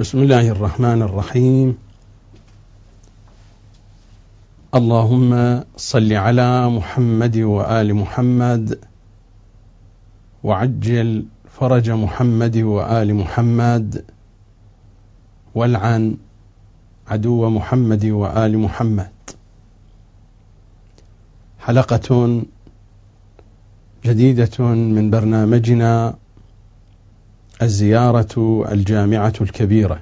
بسم الله الرحمن الرحيم. اللهم صل على محمد وآل محمد وعجل فرج محمد وآل محمد والعن عدو محمد وآل محمد. حلقة جديدة من برنامجنا الزيارة الجامعة الكبيرة.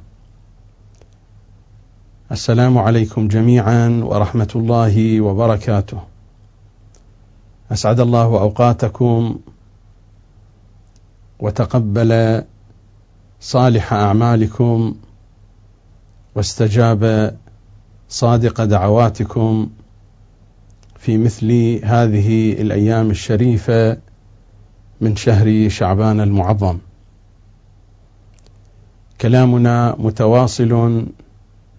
السلام عليكم جميعا ورحمة الله وبركاته. أسعد الله أوقاتكم وتقبل صالح أعمالكم واستجاب صادق دعواتكم في مثل هذه الأيام الشريفة من شهر شعبان المعظم. كلامنا متواصل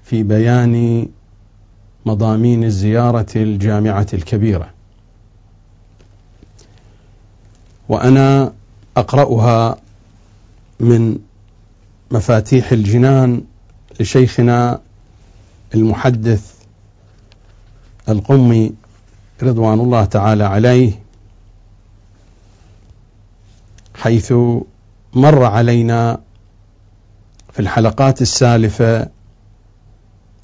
في بيان مضامين الزيارة الجامعة الكبيرة. وأنا أقرأها من مفاتيح الجنان لشيخنا المحدث القمي رضوان الله تعالى عليه حيث مر علينا في الحلقات السالفة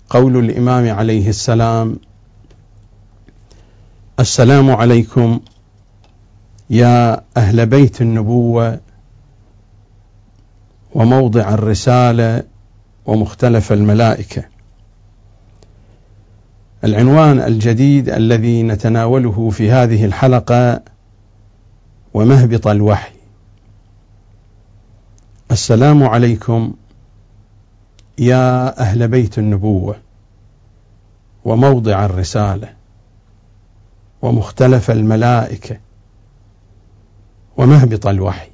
قول الإمام عليه السلام السلام عليكم يا أهل بيت النبوة وموضع الرسالة ومختلف الملائكة. العنوان الجديد الذي نتناوله في هذه الحلقة ومهبط الوحي. السلام عليكم يا أهل بيت النبوة وموضع الرسالة ومختلف الملائكة ومهبط الوحي.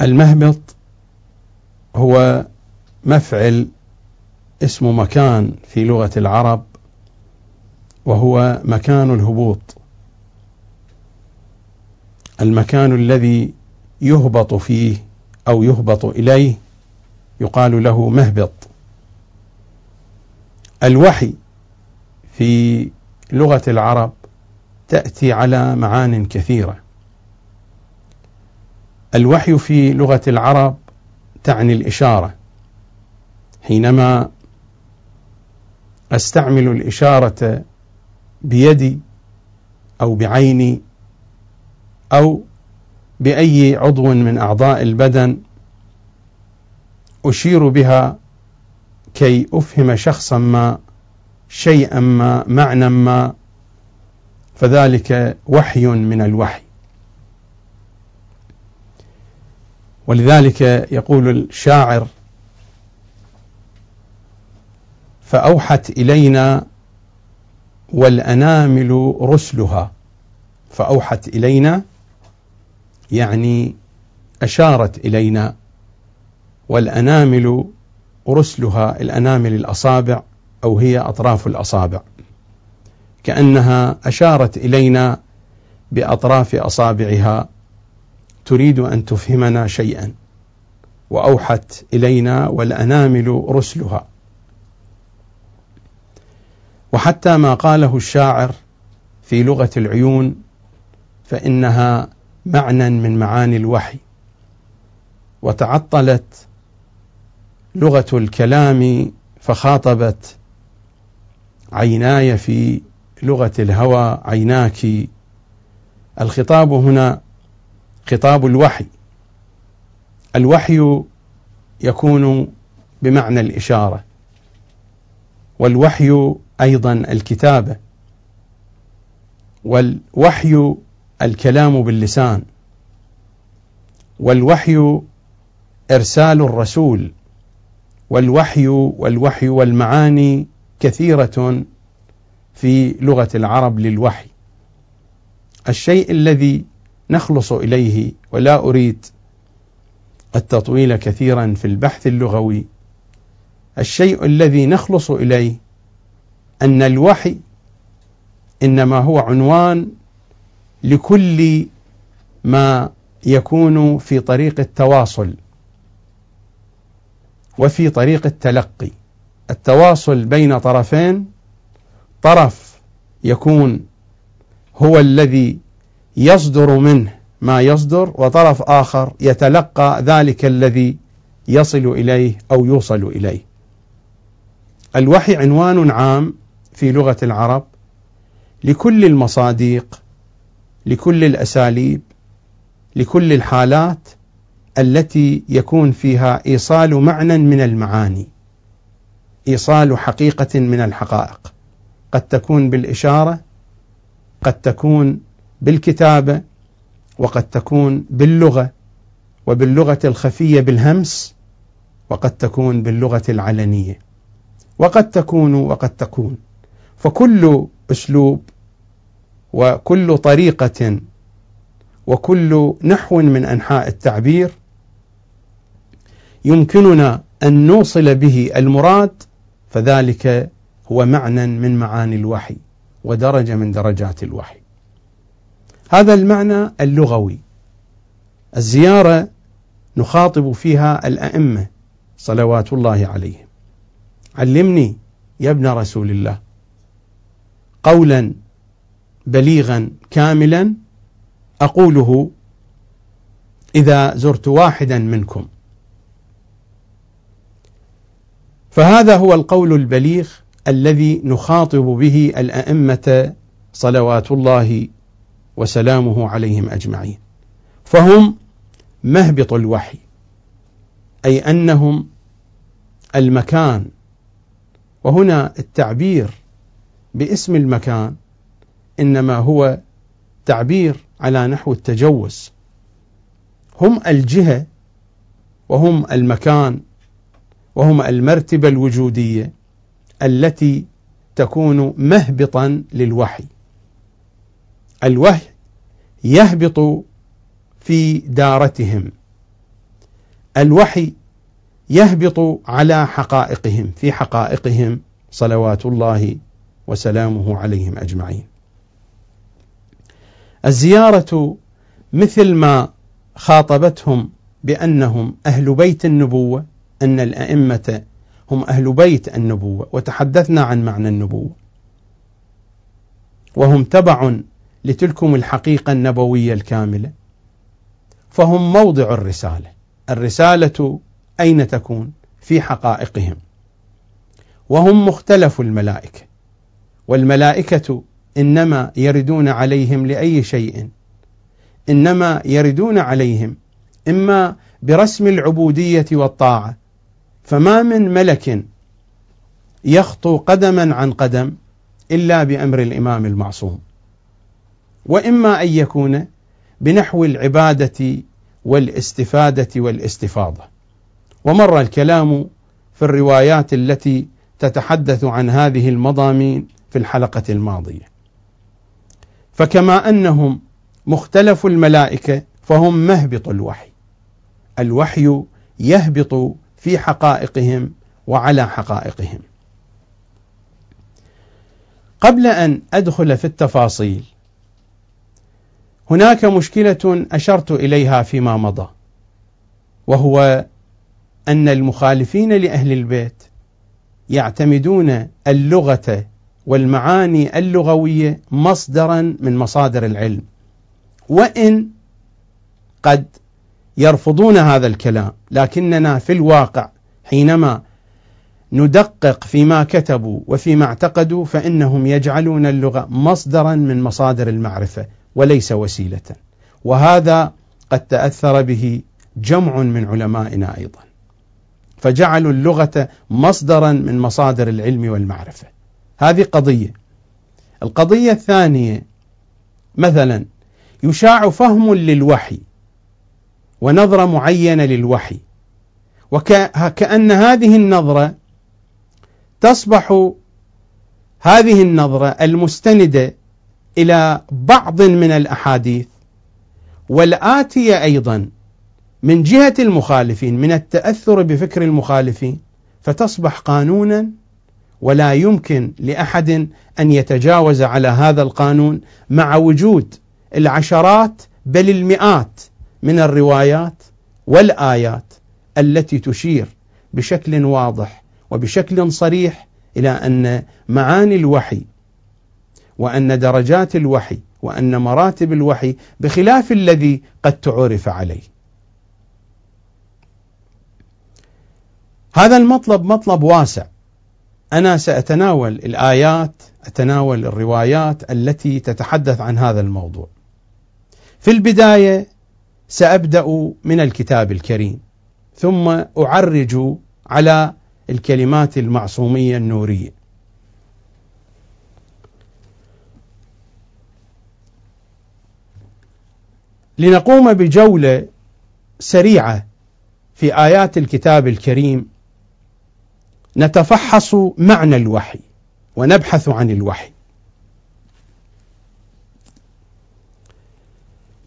المهبط هو مفعل اسم مكان في لغة العرب وهو مكان الهبوط. المكان الذي يهبط فيه أو يهبط إليه يقال له مهبط. الوحي في لغة العرب تأتي على معان كثيرة. الوحي في لغة العرب تعني الإشارة. حينما أستعمل الإشارة بيدي أو بعيني أو بأي عضو من أعضاء البدن أشير بها كي أفهم شخصا ما شيئا ما معنى ما فذلك وحي من الوحي. ولذلك يقول الشاعر فأوحت إلينا والأنامل رسلها. فأوحت إلينا يعني أشارت إلينا والأنامل رسلها الأنامل الأصابع أو هي أطراف الأصابع. كأنها أشارت إلينا بأطراف أصابعها تريد أن تفهمنا شيئا وأوحت إلينا والأنامل رسلها. وحتى ما قاله الشاعر في لغة العيون فإنها معنى من معاني الوحي وتعطلت لغة الكلام فخاطبت عيناي في لغة الهوى عيناك. الخطاب هنا خطاب الوحي. الوحي يكون بمعنى الإشارة والوحي أيضا الكتابة والوحي الكلام باللسان والوحي إرسال الرسول والوحي والوحي والمعاني كثيرة في لغة العرب للوحي. الشيء الذي نخلص إليه ولا أريد التطويل كثيرا في البحث اللغوي الشيء الذي نخلص إليه أن الوحي إنما هو عنوان لكل ما يكون في طريق التواصل وفي طريق التلقي. التواصل بين طرفين طرف يكون هو الذي يصدر منه ما يصدر وطرف آخر يتلقى ذلك الذي يصل إليه أو يوصل إليه. الوحي عنوان عام في لغة العرب لكل المصاديق لكل الأساليب لكل الحالات التي يكون فيها إيصال معنى من المعاني إيصال حقيقة من الحقائق. قد تكون بالإشارة قد تكون بالكتابة وقد تكون باللغة وباللغة الخفية بالهمس وقد تكون باللغة العلنية. وقد تكون وقد تكون. فكل أسلوب وكل طريقة وكل نحو من أنحاء التعبير يمكننا أن نوصل به المراد فذلك هو معنى من معاني الوحي ودرجة من درجات الوحي. هذا المعنى اللغوي. الزيارة نخاطب فيها الأئمة صلوات الله عليهم. علمني يا ابن رسول الله قولا بليغا كاملا أقوله إذا زرت واحدا منكم. فهذا هو القول البليغ الذي نخاطب به الأئمة صلوات الله وسلامه عليهم أجمعين. فهم مهبط الوحي أي أنهم المكان. وهنا التعبير باسم المكان إنما هو تعبير على نحو التجوز. هم الجهة وهم المكان وهم المرتبة الوجودية التي تكون مهبطا للوحي. الوحي يهبط في دارتهم. الوحي يهبط على حقائقهم في حقائقهم صلوات الله وسلامه عليهم أجمعين. الزيارة مثل ما خاطبتهم بأنهم أهل بيت النبوة أن الأئمة هم أهل بيت النبوة وتحدثنا عن معنى النبوة. وهم تبع لتلكم الحقيقة النبوية الكاملة. فهم موضع الرسالة. الرسالة أين تكون؟ في حقائقهم وهم مختلف الملائكة والملائكة إنما يردون عليهم لأي شيء. إنما يردون عليهم إما برسم العبودية والطاعة. فما من ملك يخطو قدما عن قدم إلا بأمر الإمام المعصوم. وإما أن يكون بنحو العبادة والاستفادة والاستفاضة. ومر الكلام في الروايات التي تتحدث عن هذه المضامين في الحلقة الماضية. فكما أنهم مختلف الملائكة فهم مهبط الوحي. الوحي يهبط في حقائقهم وعلى حقائقهم. قبل أن أدخل في التفاصيل هناك مشكلة أشرت إليها فيما مضى وهو أن المخالفين لأهل البيت يعتمدون اللغة والمعاني اللغوية مصدرا من مصادر العلم. وإن قد يرفضون هذا الكلام لكننا في الواقع حينما ندقق فيما كتبوا وفيما اعتقدوا فإنهم يجعلون اللغة مصدرا من مصادر المعرفة وليس وسيلة. وهذا قد تأثر به جمع من علمائنا أيضا. فجعلوا اللغة مصدرا من مصادر العلم والمعرفة. هذه قضية. القضية الثانية مثلا يشاع فهم للوحي ونظرة معينة للوحي وكأن هذه النظرة تصبح هذه النظرة المستندة إلى بعض من الأحاديث والآتية أيضا من جهة المخالفين من التأثر بفكر المخالفين فتصبح قانونا ولا يمكن لأحد أن يتجاوز على هذا القانون مع وجود العشرات بل المئات من الروايات والآيات التي تشير بشكل واضح وبشكل صريح إلى أن معاني الوحي وأن درجات الوحي وأن مراتب الوحي بخلاف الذي قد تعرف عليه. هذا المطلب مطلب واسع. أنا سأتناول الآيات، أتناول الروايات التي تتحدث عن هذا الموضوع. في البداية سأبدأ من الكتاب الكريم، ثم أعرج على الكلمات المعصومية النورية. لنقوم بجولة سريعة في آيات الكتاب الكريم نتفحص معنى الوحي ونبحث عن الوحي.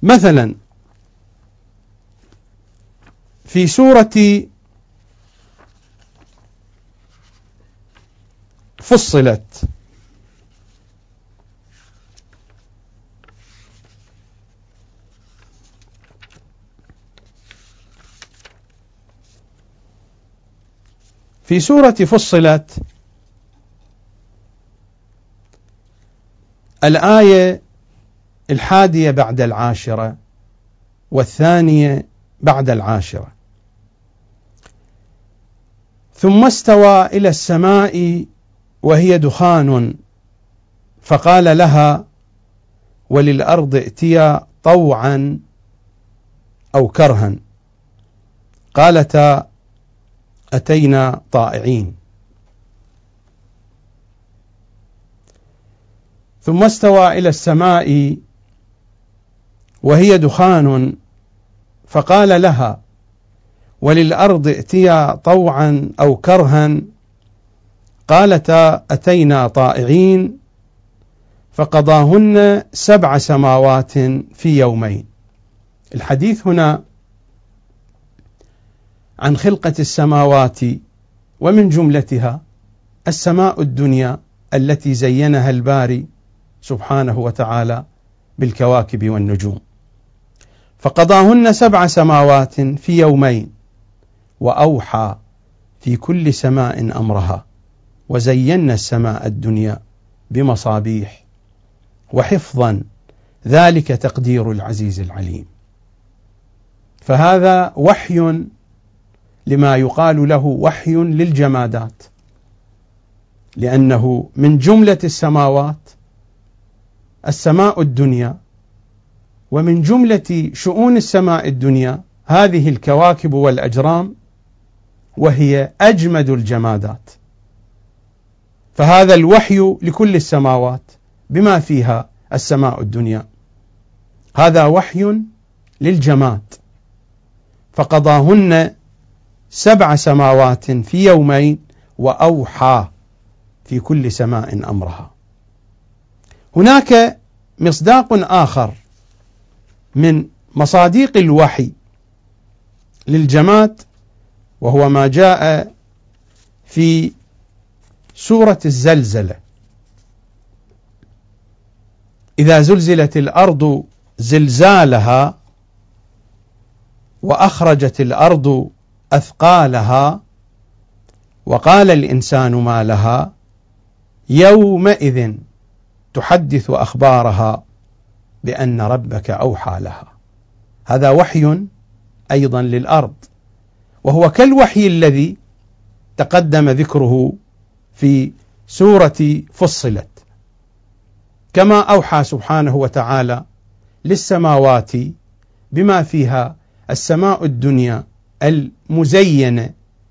مثلا في سورة فصلت في سورة فصلت الآية الحادية بعد العاشرة والثانية بعد العاشرة. ثم استوى إلى السماء وهي دخان فقال لها وللأرض ائتيا طوعا أو كرها قالتا أتينا طائعين. ثم استوى إلى السماء وهي دخان فقال لها وللأرض ائتيا طوعا أو كرها. قالتا أتينا طائعين. فقضاهن سبع سماوات في يومين. الحديث هنا عن خلقة السماوات ومن جملتها السماء الدنيا التي زينها الباري سبحانه وتعالى بالكواكب والنجوم. فقضاهن سبع سماوات في يومين وأوحى في كل سماء أمرها وزينا السماء الدنيا بمصابيح وحفظا ذلك تقدير العزيز العليم. فهذا وحي لما يقال له وحي للجمادات. لأنه من جملة السماوات السماء الدنيا ومن جملة شؤون السماء الدنيا هذه الكواكب والأجرام وهي أجمد الجمادات. فهذا الوحي لكل السماوات بما فيها السماء الدنيا. هذا وحي للجماد. فقضاهن سبع سماوات في يومين وأوحى في كل سماء أمرها. هناك مصداق آخر من مصاديق الوحي للجماد وهو ما جاء في سورة الزلزلة. إذا زلزلت الأرض زلزالها وأخرجت الأرض أثقالها وقال الإنسان ما لها يومئذ تحدث أخبارها بأن ربك أوحى لها. هذا وحي أيضا للأرض. وهو كالوحي الذي تقدم ذكره في سورة فصلت. كما أوحى سبحانه وتعالى للسماوات بما فيها السماء الدنيا المزينه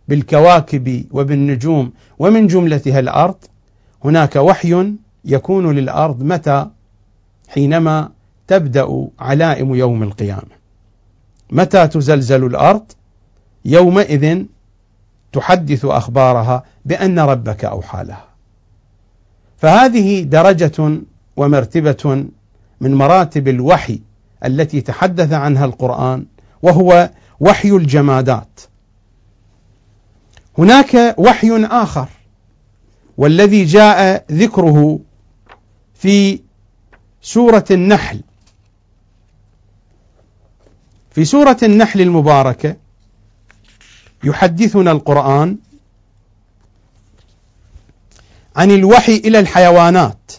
بالكواكب وبالنجوم ومن جملتها الأرض هناك وحي يكون للأرض متى؟ حينما تبدأ علائم يوم القيامة. متى تزلزل الأرض؟ يومئذ تحدث أخبارها بأن ربك أوحى لها. فهذه درجة ومرتبة من مراتب الوحي التي تحدث عنها القرآن وهو وحي الجمادات. هناك وحي آخر والذي جاء ذكره في سورة النحل. في سورة النحل المباركة يحدثنا القرآن عن الوحي إلى الحيوانات.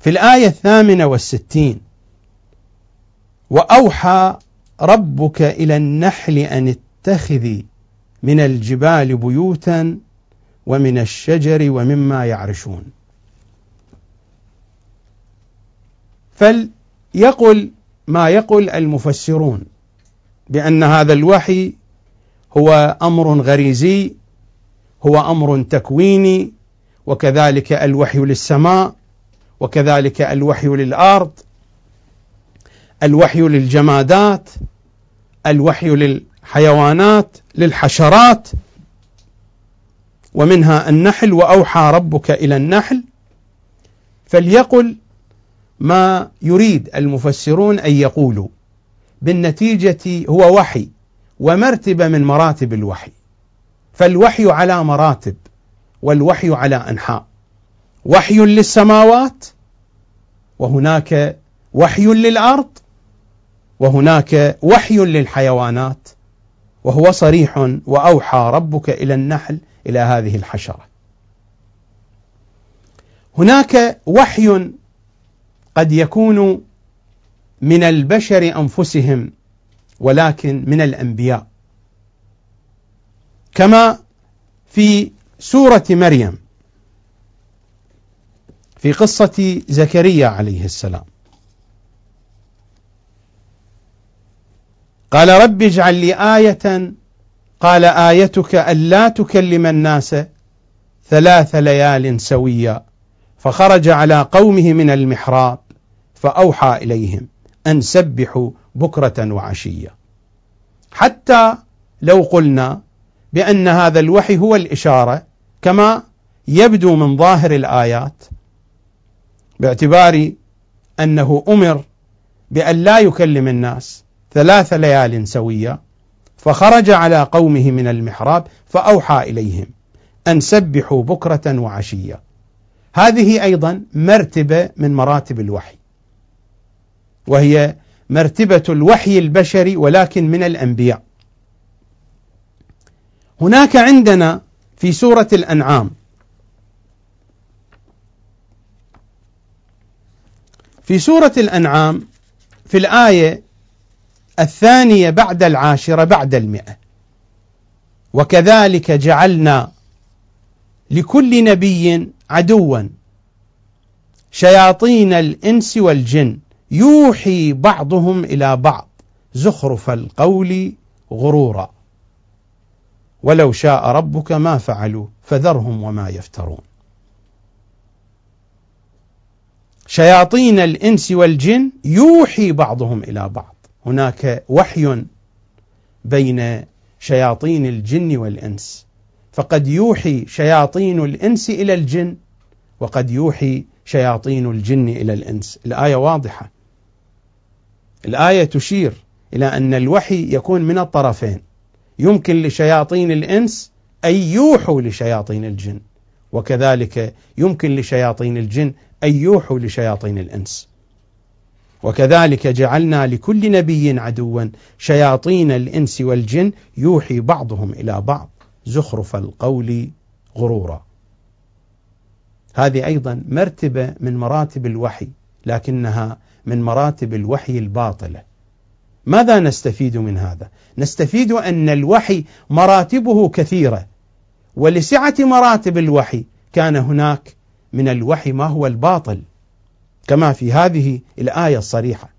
في الآية الثامنة والستين وأوحى ربك إلى النحل أن اتخذي من الجبال بيوتا ومن الشجر ومما يعرشون. فليقل ما يقول المفسرون بأن هذا الوحي هو أمر غريزي هو أمر تكويني وكذلك الوحي للسماء وكذلك الوحي للأرض الوحي للجمادات الوحي للحيوانات للحشرات ومنها النحل وأوحى ربك إلى النحل. فليقل ما يريد المفسرون أن يقولوا بالنتيجة هو وحي ومرتبة من مراتب الوحي. فالوحي على مراتب والوحي على أنحاء. وحي للسماوات وهناك وحي للأرض وهناك وحي للحيوانات وهو صريح وأوحى ربك إلى النحل إلى هذه الحشرة. هناك وحي قد يكون من البشر أنفسهم ولكن من الأنبياء. كما في سورة مريم في قصة زكريا عليه السلام. قال رب اجعل لي آية. قال آيتك ألا تكلم الناس ثلاث ليال سويا. فخرج على قومه من المحراب فأوحى إليهم أن سبحوا بكرة وعشية. حتى لو قلنا بأن هذا الوحي هو الإشارة كما يبدو من ظاهر الآيات باعتبار أنه أمر بأن لا يكلم الناس. ثلاث ليال سوية فخرج على قومه من المحراب فأوحى إليهم أن سبحوا بكرة وعشية. هذه أيضا مرتبة من مراتب الوحي وهي مرتبة الوحي البشري ولكن من الأنبياء. هناك عندنا في سورة الأنعام في سورة الأنعام في الآية الثانية بعد العاشرة بعد المئة. وكذلك جعلنا لكل نبي عدوا. شياطين الإنس والجن يوحي بعضهم إلى بعض. زخرف القول غرورا. ولو شاء ربك ما فعلوا فذرهم وما يفترون. شياطين الإنس والجن يوحي بعضهم إلى بعض. هناك وحي بين شياطين الجن والإنس. فقد يوحي شياطين الإنس إلى الجن وقد يوحي شياطين الجن إلى الإنس. الآية واضحة. الآية تشير إلى أن الوحي يكون من الطرفين. يمكن لشياطين الإنس أن يوحوا لشياطين الجن وكذلك يمكن لشياطين الجن أن يوحوا لشياطين الإنس. وكذلك جعلنا لكل نبي عدوا شياطين الإنس والجن يوحي بعضهم إلى بعض زخرف القول غرورا. هذه أيضا مرتبة من مراتب الوحي لكنها من مراتب الوحي الباطلة. ماذا نستفيد من هذا؟ نستفيد أن الوحي مراتبه كثيرة ولسعة مراتب الوحي كان هناك من الوحي ما هو الباطل كما في هذه الآية الصريحة.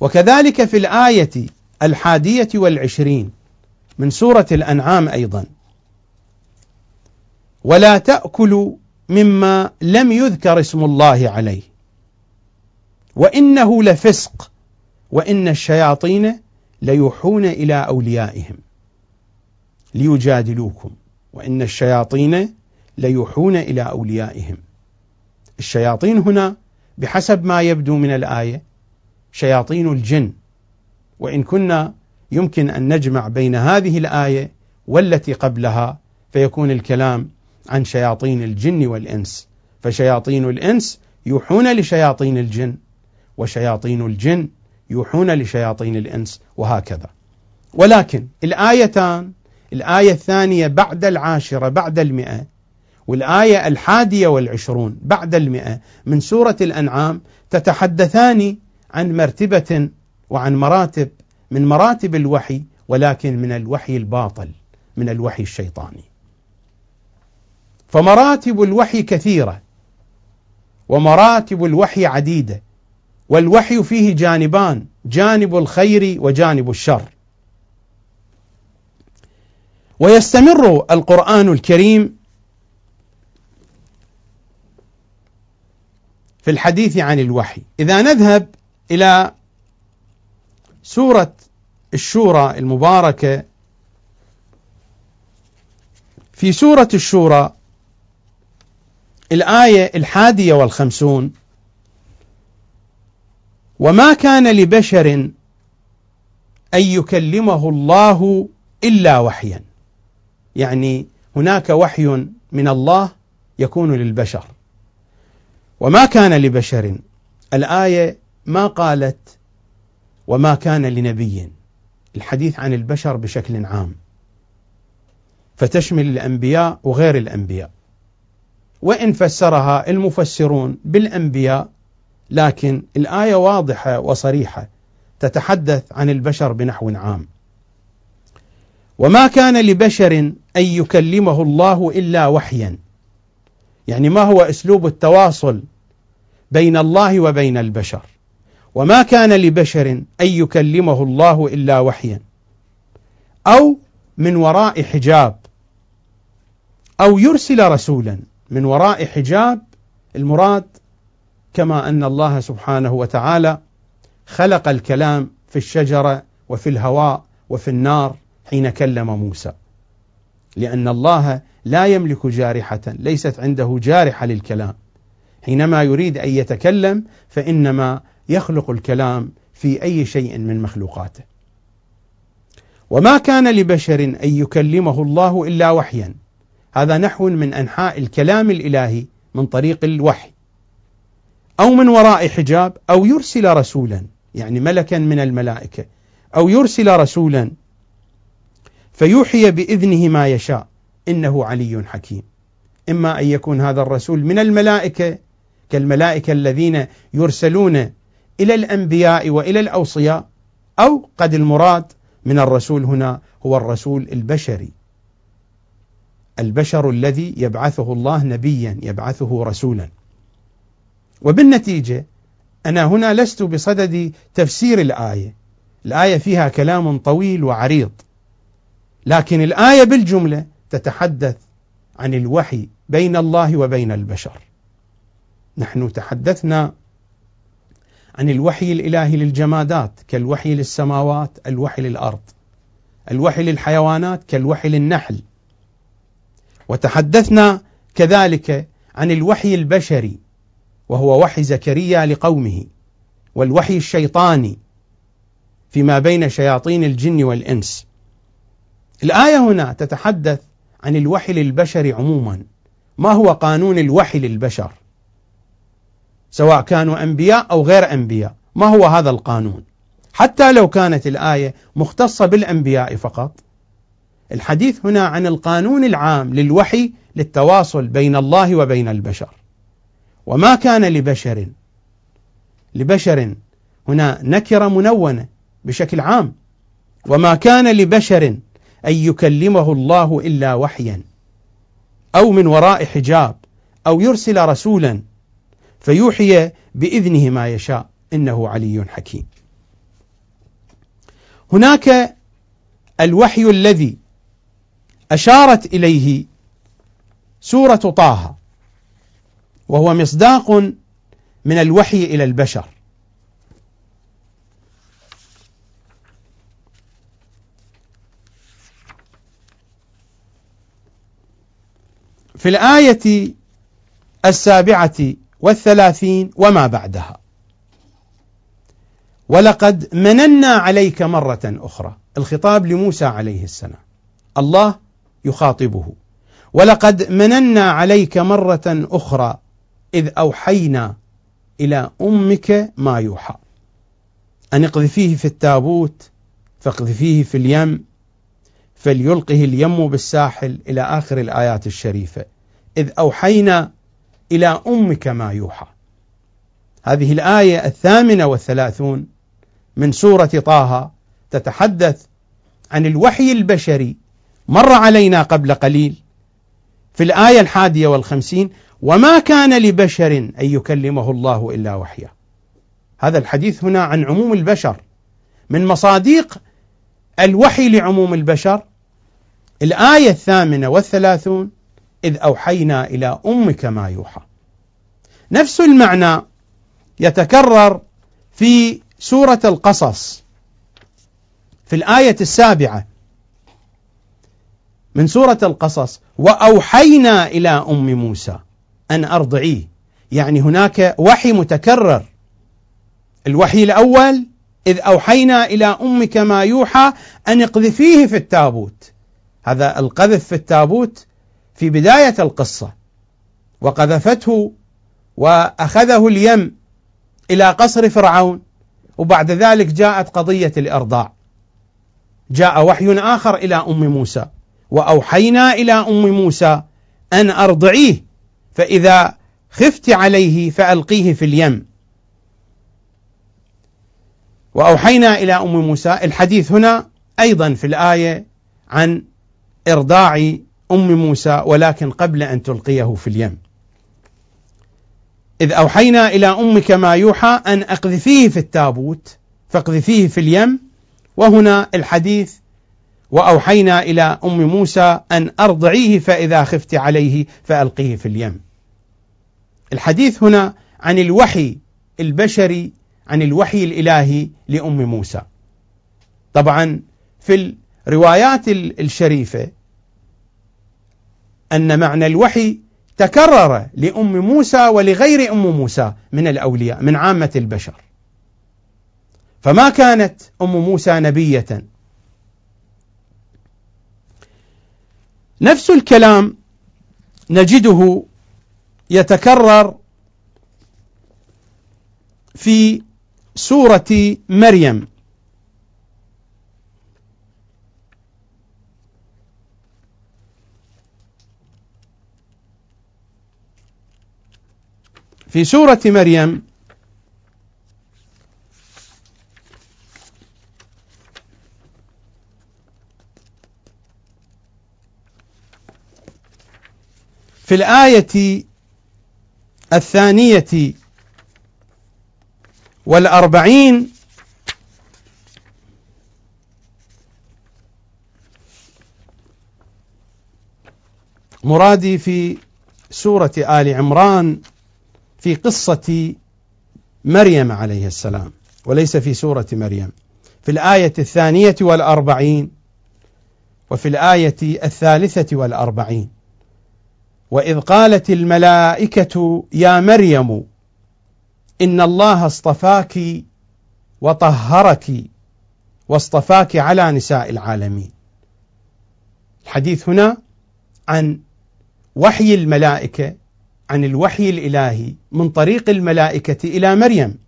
وكذلك في الآية الحادية والعشرين من سورة الأنعام أيضا. ولا تأكلوا مما لم يذكر اسم الله عليه. وإنه لفسق وإن الشياطين ليوحون إلى أوليائهم. ليجادلوكم وإن الشياطين ليوحون إلى أوليائهم. الشياطين هنا بحسب ما يبدو من الآية شياطين الجن. وإن كنا يمكن أن نجمع بين هذه الآية والتي قبلها فيكون الكلام عن شياطين الجن والإنس. فشياطين الإنس يوحون لشياطين الجن وشياطين الجن يوحون لشياطين الإنس وهكذا. ولكن الآيتان الآية الثانية بعد العاشرة بعد المئة والآية الحادية والعشرون بعد المئة من سورة الأنعام تتحدثان عن مرتبة وعن مراتب من مراتب الوحي ولكن من الوحي الباطل من الوحي الشيطاني. فمراتب الوحي كثيرة ومراتب الوحي عديدة والوحي فيه جانبان جانب الخير وجانب الشر. ويستمر القرآن الكريم في الحديث عن الوحي. إذا نذهب إلى سورة الشورى المباركة. في سورة الشورى الآية الحادية والخمسون. وما كان لبشر أن يكلمه الله إلا وحيا. يعني هناك وحي من الله يكون للبشر. وما كان لبشر. الآية ما قالت وما كان لنبي. الحديث عن البشر بشكل عام. فتشمل الأنبياء وغير الأنبياء. وإن فسرها المفسرون بالأنبياء لكن الآية واضحة وصريحة تتحدث عن البشر بنحو عام. وما كان لبشر أن يكلمه الله إلا وحيا. يعني ما هو أسلوب التواصل بين الله وبين البشر؟ وما كان لبشر أن يكلمه الله إلا وحيا أو من وراء حجاب أو يرسل رسولا من وراء حجاب. المراد كما أن الله سبحانه وتعالى خلق الكلام في الشجرة وفي الهواء وفي النار حين كلم موسى لأن الله لا يملك جارحة ليست عنده جارحة للكلام. حينما يريد أن يتكلم فإنما يخلق الكلام في أي شيء من مخلوقاته. وما كان لبشر أن يكلمه الله إلا وحيا. هذا نحو من أنحاء الكلام الإلهي من طريق الوحي. أو من وراء حجاب أو يرسل رسولا يعني ملكا من الملائكة أو يرسل رسولا فيوحي بإذنه ما يشاء. إنه علي حكيم. إما أن يكون هذا الرسول من الملائكة كالملائكة الذين يرسلون إلى الأنبياء وإلى الأوصياء أو قد المراد من الرسول هنا هو الرسول البشري. البشر الذي يبعثه الله نبيا يبعثه رسولا. وبالنتيجة أنا هنا لست بصدد تفسير الآية. الآية فيها كلام طويل وعريض. لكن الآية بالجملة تتحدث عن الوحي بين الله وبين البشر. نحن تحدثنا عن الوحي الإلهي للجمادات كالوحي للسماوات الوحي للأرض. الوحي للحيوانات كالوحي للنحل. وتحدثنا كذلك عن الوحي البشري وهو وحي زكريا لقومه والوحي الشيطاني فيما بين شياطين الجن والإنس. الآية هنا تتحدث عن الوحي للبشر عموما. ما هو قانون الوحي للبشر؟ سواء كانوا أنبياء أو غير أنبياء. ما هو هذا القانون؟ حتى لو كانت الآية مختصة بالأنبياء فقط. الحديث هنا عن القانون العام للوحي للتواصل بين الله وبين البشر. وما كان لبشر لبشر هنا نكرة منونة بشكل عام. وما كان لبشر أن يكلمه الله إلا وحيا أو من وراء حجاب أو يرسل رسولا فيوحي بإذنه ما يشاء إنه علي حكيم. هناك الوحي الذي أشارت إليه سورة طه وهو مصداق من الوحي إلى البشر. في الآية السابعة والثلاثين وما بعدها. ولقد مننا عليك مرة أخرى. الخطاب لموسى عليه السلام. الله يخاطبه. ولقد مننا عليك مرة أخرى إذ أوحينا إلى أمك ما يوحى. أن اقذفيه في التابوت فاقذفيه في اليم فليلقه اليم بالساحل إلى آخر الآيات الشريفة. إذ أوحينا إلى أمك ما يوحى. هذه الآية الثامنة والثلاثون من سورة طه تتحدث عن الوحي البشري مر علينا قبل قليل في الآية الحادية والخمسين وما كان لبشر أن يكلمه الله إلا وحيا هذا الحديث هنا عن عموم البشر من مصاديق الوحي لعموم البشر. الآية الثامنة والثلاثون إذ أوحينا إلى أمك ما يوحى. نفس المعنى يتكرر في سورة القصص. في الآية السابعة من سورة القصص وأوحينا إلى أم موسى أن أرضعيه. يعني هناك وحي متكرر. الوحي الأول إذ أوحينا إلى أمك ما يوحى أن اقذفيه في التابوت. هذا القذف في التابوت في بداية القصة. وقذفته وأخذه اليم إلى قصر فرعون وبعد ذلك جاءت قضية الإرضاع. جاء وحي آخر إلى أم موسى وأوحينا إلى أم موسى أن أرضعيه فإذا خفت عليه فألقيه في اليم. وأوحينا إلى أم موسى الحديث هنا أيضا في الآية عن إرضاع أم موسى ولكن قبل أن تلقيه في اليم. إذ أوحينا إلى أمك ما يوحى أن أقذفيه في التابوت فاقذفيه في اليم. وهنا الحديث وأوحينا إلى أم موسى أن أرضعيه فإذا خفت عليه فألقيه في اليم. الحديث هنا عن الوحي البشري عن الوحي الإلهي لأم موسى. طبعا في الروايات الشريفة أن معنى الوحي تكرر لأم موسى ولغير أم موسى من الأولياء من عامة البشر. فما كانت أم موسى نبية. نفس الكلام نجده يتكرر في سورة مريم. في سورة مريم. في الآية الثانية والأربعين مرادي في سورة آل عمران في قصة مريم عليه السلام وليس في سورة مريم. في الآية الثانية والأربعين وفي الآية الثالثة والأربعين. وإذ قالت الملائكة يا مريم إن الله اصطفاك وطهرك واصطفاك على نساء العالمين. الحديث هنا عن وحي الملائكة عن الوحي الإلهي من طريق الملائكة إلى مريم.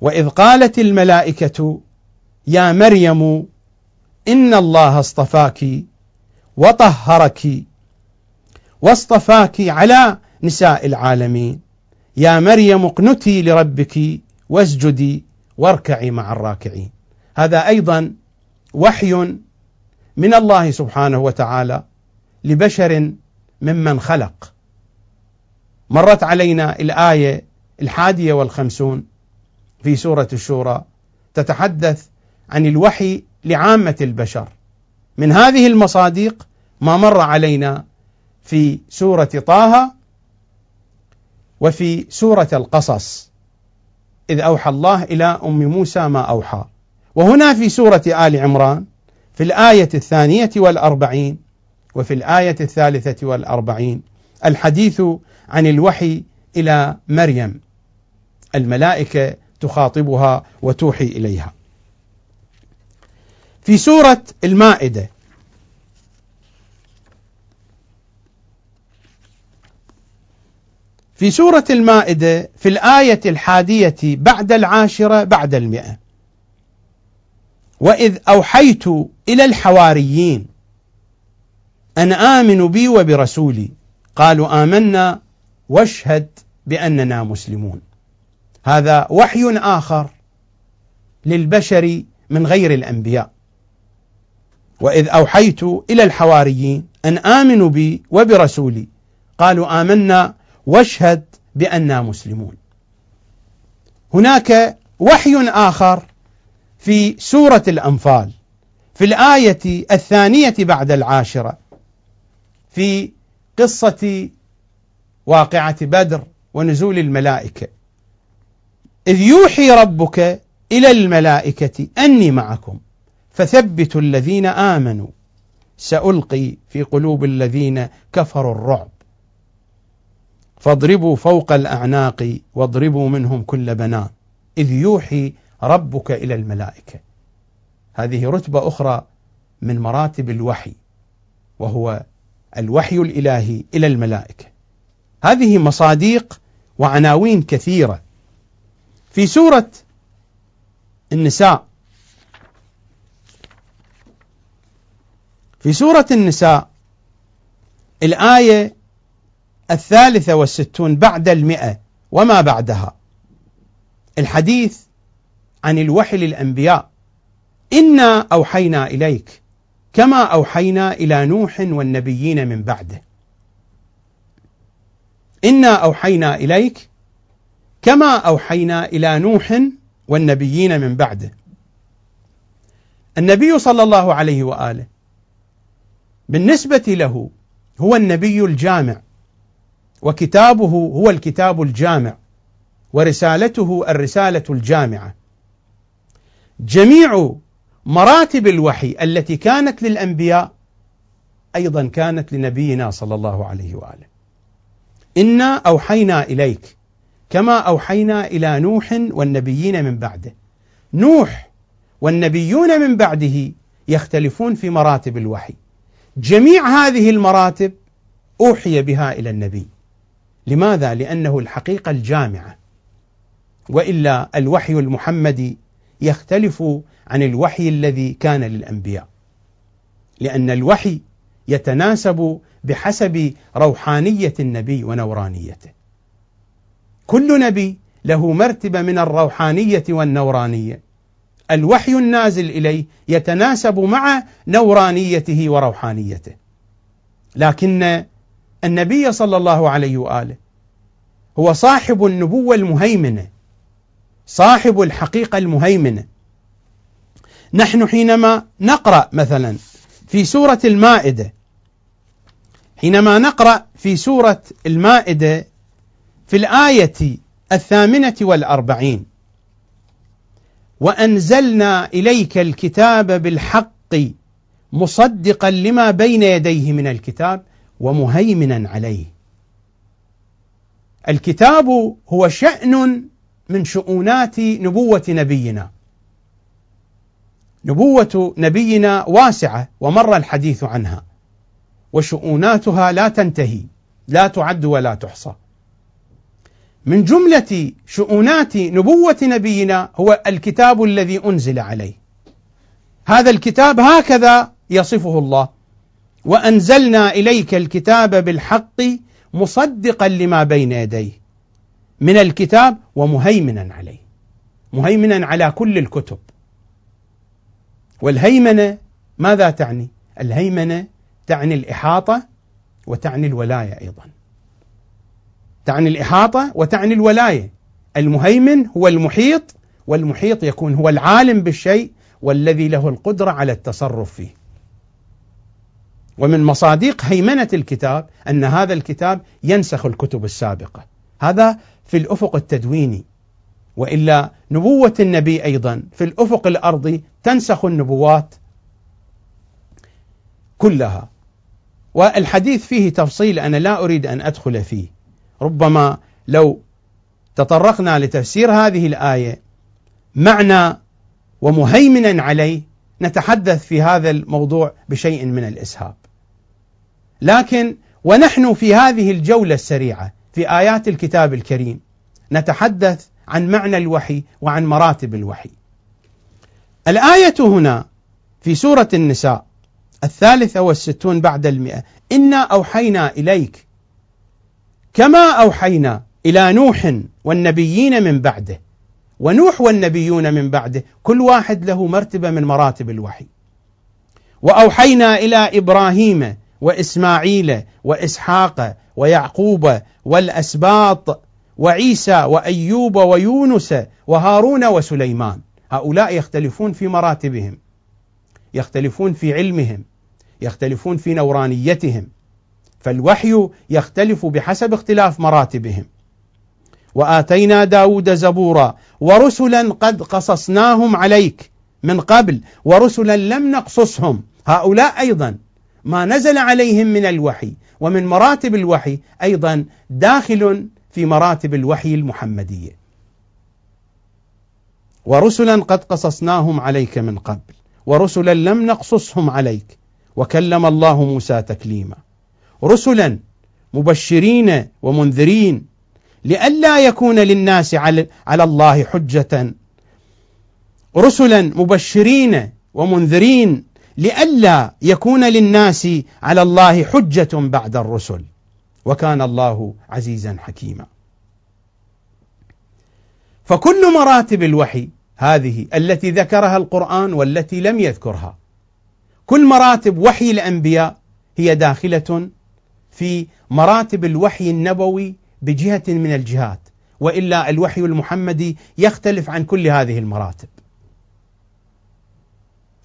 وإذ قالت الملائكة يا مريم إن الله اصطفاك وطهرك واصطفاك على نساء العالمين. يا مريم اقنتي لربك واسجدي واركعي مع الراكعين. هذا أيضا وحي من الله سبحانه وتعالى لبشر ممن خلق. مرت علينا الآية الحادية والخمسون في سورة الشورى تتحدث عن الوحي لعامة البشر. من هذه المصادق ما مر علينا في سورة طه وفي سورة القصص إذ أوحى الله إلى أم موسى ما أوحى. وهنا في سورة آل عمران في الآية الثانية والأربعين وفي الآية الثالثة والأربعين الحديث عن الوحي إلى مريم. الملائكة تخاطبها وتوحي إليها. في سورة المائدة في سورة المائدة في الآية الحادية بعد العاشرة بعد المئة. وإذ أوحيت إلى الحواريين أن آمنوا بي وبرسولي. قالوا آمنا واشهد بأننا مسلمون. هذا وحي آخر للبشر من غير الأنبياء. وإذ أوحيت إلى الحواريين أن آمنوا بي وبرسولي. قالوا آمنا واشهد بأننا مسلمون. هناك وحي آخر في سورة الأنفال في الآية الثانية بعد العاشرة في قصة واقعة بدر ونزول الملائكة. إذ يوحي ربك إلى الملائكة أني معكم فثبتوا الذين آمنوا. سألقي في قلوب الذين كفروا الرعب. فاضربوا فوق الأعناق واضربوا منهم كل بنان إذ يوحي ربك إلى الملائكة. هذه رتبة أخرى من مراتب الوحي وهو الوحي الإلهي إلى الملائكة. هذه مصاديق وعناوين كثيرة. في سورة النساء في سورة النساء الآية الثالثة والستون بعد المئة وما بعدها. الحديث عن الوحي للأنبياء. إنا أوحينا إليك كما أوحينا إلى نوح والنبيين من بعده. إنا أوحينا إليك كما أوحينا إلى نوح والنبيين من بعده. النبي صلى الله عليه وآله بالنسبة له هو النبي الجامع. وكتابه هو الكتاب الجامع ورسالته الرسالة الجامعة. جميع مراتب الوحي التي كانت للأنبياء أيضا كانت لنبينا صلى الله عليه وآله. إنا أوحينا إليك كما أوحينا إلى نوح والنبيين من بعده. نوح والنبيون من بعده يختلفون في مراتب الوحي. جميع هذه المراتب أوحي بها إلى النبي. لماذا؟ لأنه الحقيقة الجامعة. وإلا الوحي المحمدي يختلف عن الوحي الذي كان للأنبياء. لأن الوحي يتناسب بحسب روحانية النبي ونورانيته. كل نبي له مرتبة من الروحانية والنورانية. الوحي النازل إليه يتناسب مع نورانيته وروحانيته. لكن النبي صلى الله عليه وآله. هو صاحب النبوة المهيمنة صاحب الحقيقة المهيمنة. نحن حينما نقرأ مثلا في سورة المائدة حينما نقرأ في سورة المائدة في الآية الثامنة والأربعين وأنزلنا إليك الكتاب بالحق مصدقا لما بين يديه من الكتاب ومهيمنا عليه. الكتاب هو شأن من شؤونات نبوة نبينا. نبوة نبينا واسعة ومر الحديث عنها وشؤوناتها لا تنتهي لا تعد ولا تحصى. من جملة شؤونات نبوة نبينا هو الكتاب الذي أنزل عليه. هذا الكتاب هكذا يصفه الله. وأنزلنا إليك الكتاب بالحق مصدقا لما بين يديه. من الكتاب ومهيمنا عليه. مهيمنا على كل الكتب. والهيمنة ماذا تعني؟ الهيمنة تعني الإحاطة وتعني الولاية أيضا. تعني الإحاطة وتعني الولاية. المهيمن هو المحيط والمحيط يكون هو العالم بالشيء والذي له القدرة على التصرف فيه. ومن مصادق هيمنة الكتاب أن هذا الكتاب ينسخ الكتب السابقة. هذا في الأفق التدويني. وإلا نبوة النبي أيضا في الأفق الأرضي تنسخ النبوات كلها. والحديث فيه تفصيل أنا لا أريد أن أدخل فيه. ربما لو تطرقنا لتفسير هذه الآية معنى ومهيمنا عليه نتحدث في هذا الموضوع بشيء من الإسهاب. لكن ونحن في هذه الجولة السريعة في آيات الكتاب الكريم نتحدث عن معنى الوحي وعن مراتب الوحي. الآية هنا في سورة النساء الثالثة والستون بعد المئة إنا أوحينا إليك كما أوحينا إلى نوح والنبيين من بعده ونوح والنبيون من بعده كل واحد له مرتبة من مراتب الوحي. وأوحينا إلى إبراهيم وإسماعيل وإسحاق ويعقوب والأسباط وعيسى وأيوب ويونس وهارون وسليمان. هؤلاء يختلفون في مراتبهم يختلفون في علمهم يختلفون في نورانيتهم فالوحي يختلف بحسب اختلاف مراتبهم. وآتينا داود زبورا ورسلا قد قصصناهم عليك من قبل ورسلا لم نقصصهم. هؤلاء أيضا ما نزل عليهم من الوحي ومن مراتب الوحي أيضا داخل في مراتب الوحي المحمدية. ورسلا قد قصصناهم عليك من قبل ورسلا لم نقصصهم عليك وكلم الله موسى تكليما. رسلا مبشرين ومنذرين لئلا يكون للناس على, على الله حجة. رسلا مبشرين ومنذرين لئلا يكون للناس على الله حجة بعد الرسل. وكان الله عزيزا حكيما. فكل مراتب الوحي هذه التي ذكرها القرآن والتي لم يذكرها كل مراتب وحي الأنبياء هي داخلة في مراتب الوحي النبوي بجهة من الجهات وإلا الوحي المحمدي يختلف عن كل هذه المراتب.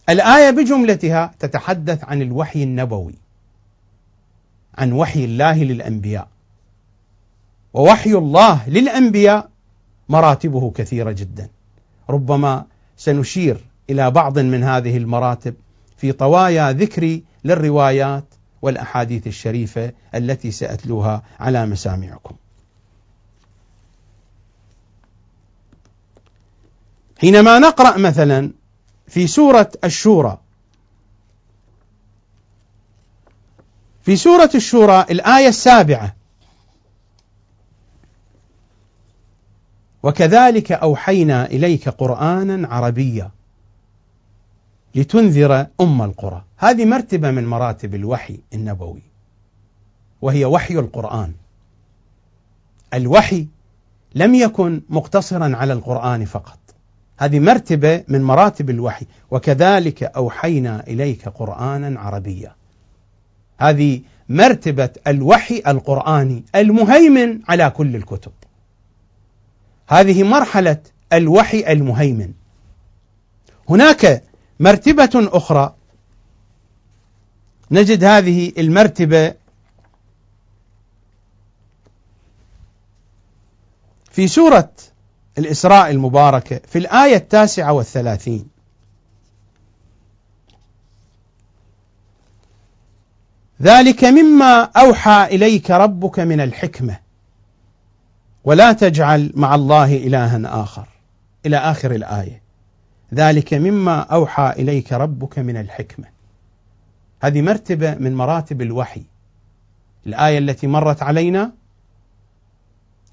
الآية بجملتها تتحدث عن الوحي النبوي عن وحي الله للأنبياء. ووحي الله للأنبياء مراتبه كثيرة جدا. ربما سنشير إلى بعض من هذه المراتب في طوايا ذكري للروايات والأحاديث الشريفة التي سأتلوها على مسامعكم. حينما نقرأ مثلا في سورة الشورى. في سورة الشورى الآية السابعة. وكذلك أوحينا إليك قرآنا عربيا لتنذر أم القرى. هذه مرتبة من مراتب الوحي النبوي وهي وحي القرآن. الوحي لم يكن مقتصرا على القرآن فقط. هذه مرتبة من مراتب الوحي. وكذلك أوحينا إليك قرآنا عربيا. هذه مرتبة الوحي القرآني المهيمن على كل الكتب. هذه مرحلة الوحي المهيمن. هناك مرتبة أخرى. نجد هذه المرتبة في سورة الإسراء المباركة في الآية التاسعة والثلاثين. ذلك مما أوحى إليك ربك من الحكمة. ولا تجعل مع الله إلها آخر. إلى آخر الآية. ذلك مما أوحى إليك ربك من الحكمة. هذه مرتبة من مراتب الوحي. الآية التي مرت علينا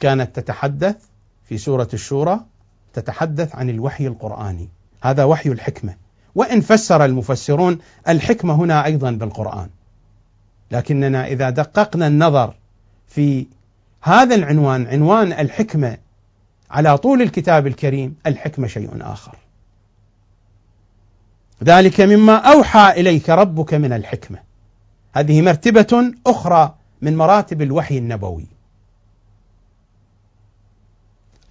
كانت تتحدث في سورة الشورى تتحدث عن الوحي القرآني. هذا وحي الحكمة. وإن فسر المفسرون الحكمة هنا أيضا بالقرآن. لكننا إذا دققنا النظر في هذا العنوان عنوان الحكمة على طول الكتاب الكريم الحكمة شيء آخر. ذلك مما أوحى إليك ربك من الحكمة. هذه مرتبة أخرى من مراتب الوحي النبوي.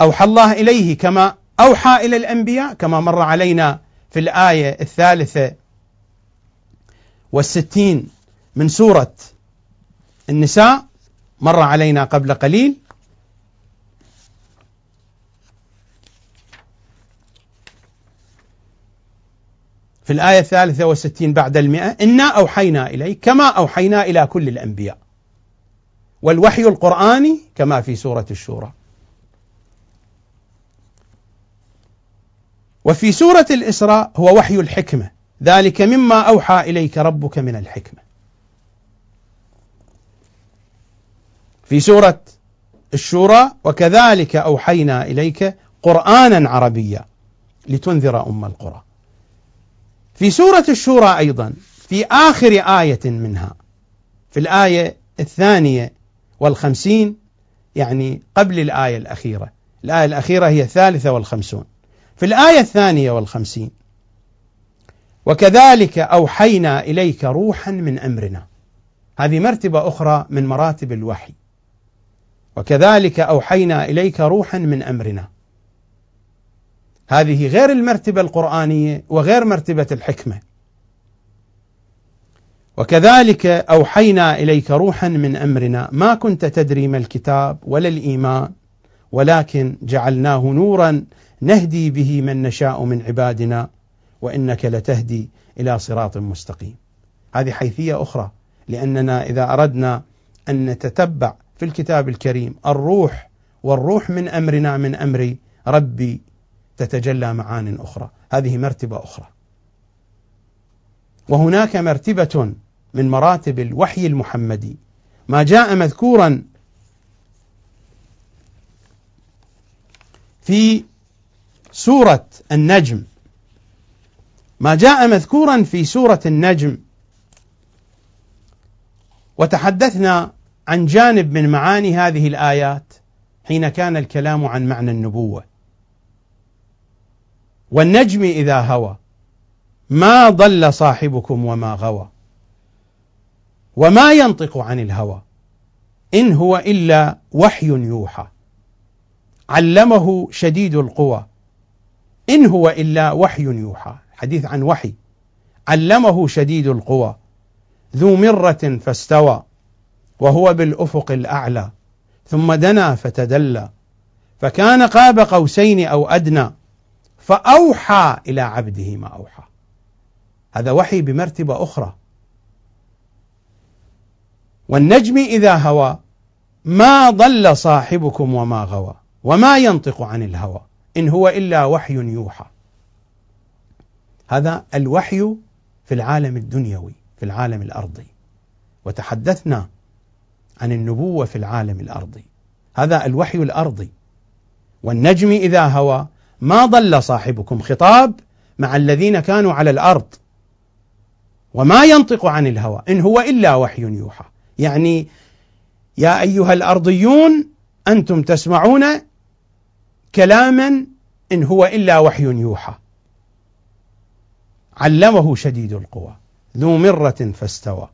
أوحى الله إليه كما أوحى إلى الأنبياء كما مر علينا في الآية الثالثة والستين من سورة النساء مر علينا قبل قليل. في الآية الثالثة والستين بعد المئة إنا أوحينا إليك كما أوحينا إلى كل الأنبياء. والوحي القرآني كما في سورة الشورى. وفي سورة الإسراء هو وحي الحكمة. ذلك مما أوحى إليك ربك من الحكمة. في سورة الشورى وكذلك أوحينا إليك قرآنا عربيا لتنذر أم القرى. في سورة الشورى أيضا في آخر آية منها في الآية الثانية والخمسين يعني قبل الآية الأخيرة. الآية الأخيرة هي الثالثة والخمسون. في الآية الثانية والخمسين وكذلك أوحينا إليك روحا من أمرنا. هذه مرتبة أخرى من مراتب الوحي. وكذلك أوحينا إليك روحا من أمرنا. هذه غير المرتبة القرآنية وغير مرتبة الحكمة. وكذلك أوحينا إليك روحا من أمرنا. ما كنت تدري ما الكتاب ولا الإيمان ولكن جعلناه نورا نهدي به من نشاء من عبادنا وإنك لتهدي إلى صراط مستقيم. هذه حيثية أخرى لأننا إذا أردنا أن نتتبع في الكتاب الكريم الروح والروح من أمرنا من أمر ربي تتجلى معان أخرى. هذه مرتبة أخرى. وهناك مرتبة من مراتب الوحي المحمدي. ما جاء مذكورا في سورة النجم. ما جاء مذكورا في سورة النجم. وتحدثنا عن جانب من معاني هذه الآيات حين كان الكلام عن معنى النبوة. والنجم إذا هوى ما ضل صاحبكم وما غوى. وما ينطق عن الهوى إن هو إلا وحي يوحى. علمه شديد القوى. إن هو إلا وحي يوحى. حديث عن وحي. علمه شديد القوى. ذو مرة فاستوى. وهو بالأفق الأعلى. ثم دنا فتدلى. فكان قاب قوسين أو أدنى. فأوحى إلى عبده ما أوحى. هذا وحي بمرتبة أخرى. والنجم إذا هوى. ما ضل صاحبكم وما غوى. وما ينطق عن الهوى. إن هو إلا وحي يوحى. هذا الوحي في العالم الدنيوي في العالم الأرضي. وتحدثنا عن النبوة في العالم الأرضي. هذا الوحي الأرضي. والنجم إذا هوى ما ضل صاحبكم خطاب مع الذين كانوا على الأرض. وما ينطق عن الهوى إن هو إلا وحي يوحى. يعني يا أيها الأرضيون أنتم تسمعون كلاما إن هو إلا وحي يوحى. علمه شديد القوى ذو مرة فاستوى.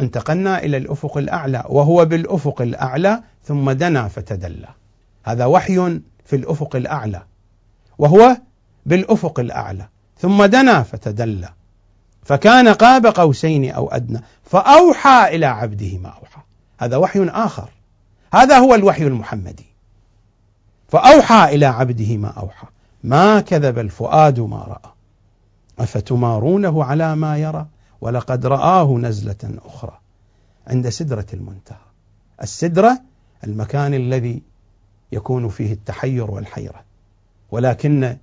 انتقلنا إلى الأفق الأعلى وهو بالأفق الأعلى ثم دنا فتدلى. هذا وحي في الأفق الأعلى وهو بالأفق الأعلى ثم دنا فتدلى. فكان قاب قوسين أو أدنى فأوحى إلى عبده ما أوحى. هذا وحي آخر. هذا هو الوحي المحمدي. فأوحى إلى عبده ما أوحى. ما كذب الفؤاد ما رأى. أفتمارونه على ما يرى؟ ولقد رآه نزلة أخرى عند سدرة المنتهى. السدرة المكان الذي يكون فيه التحير والحيرة. ولكن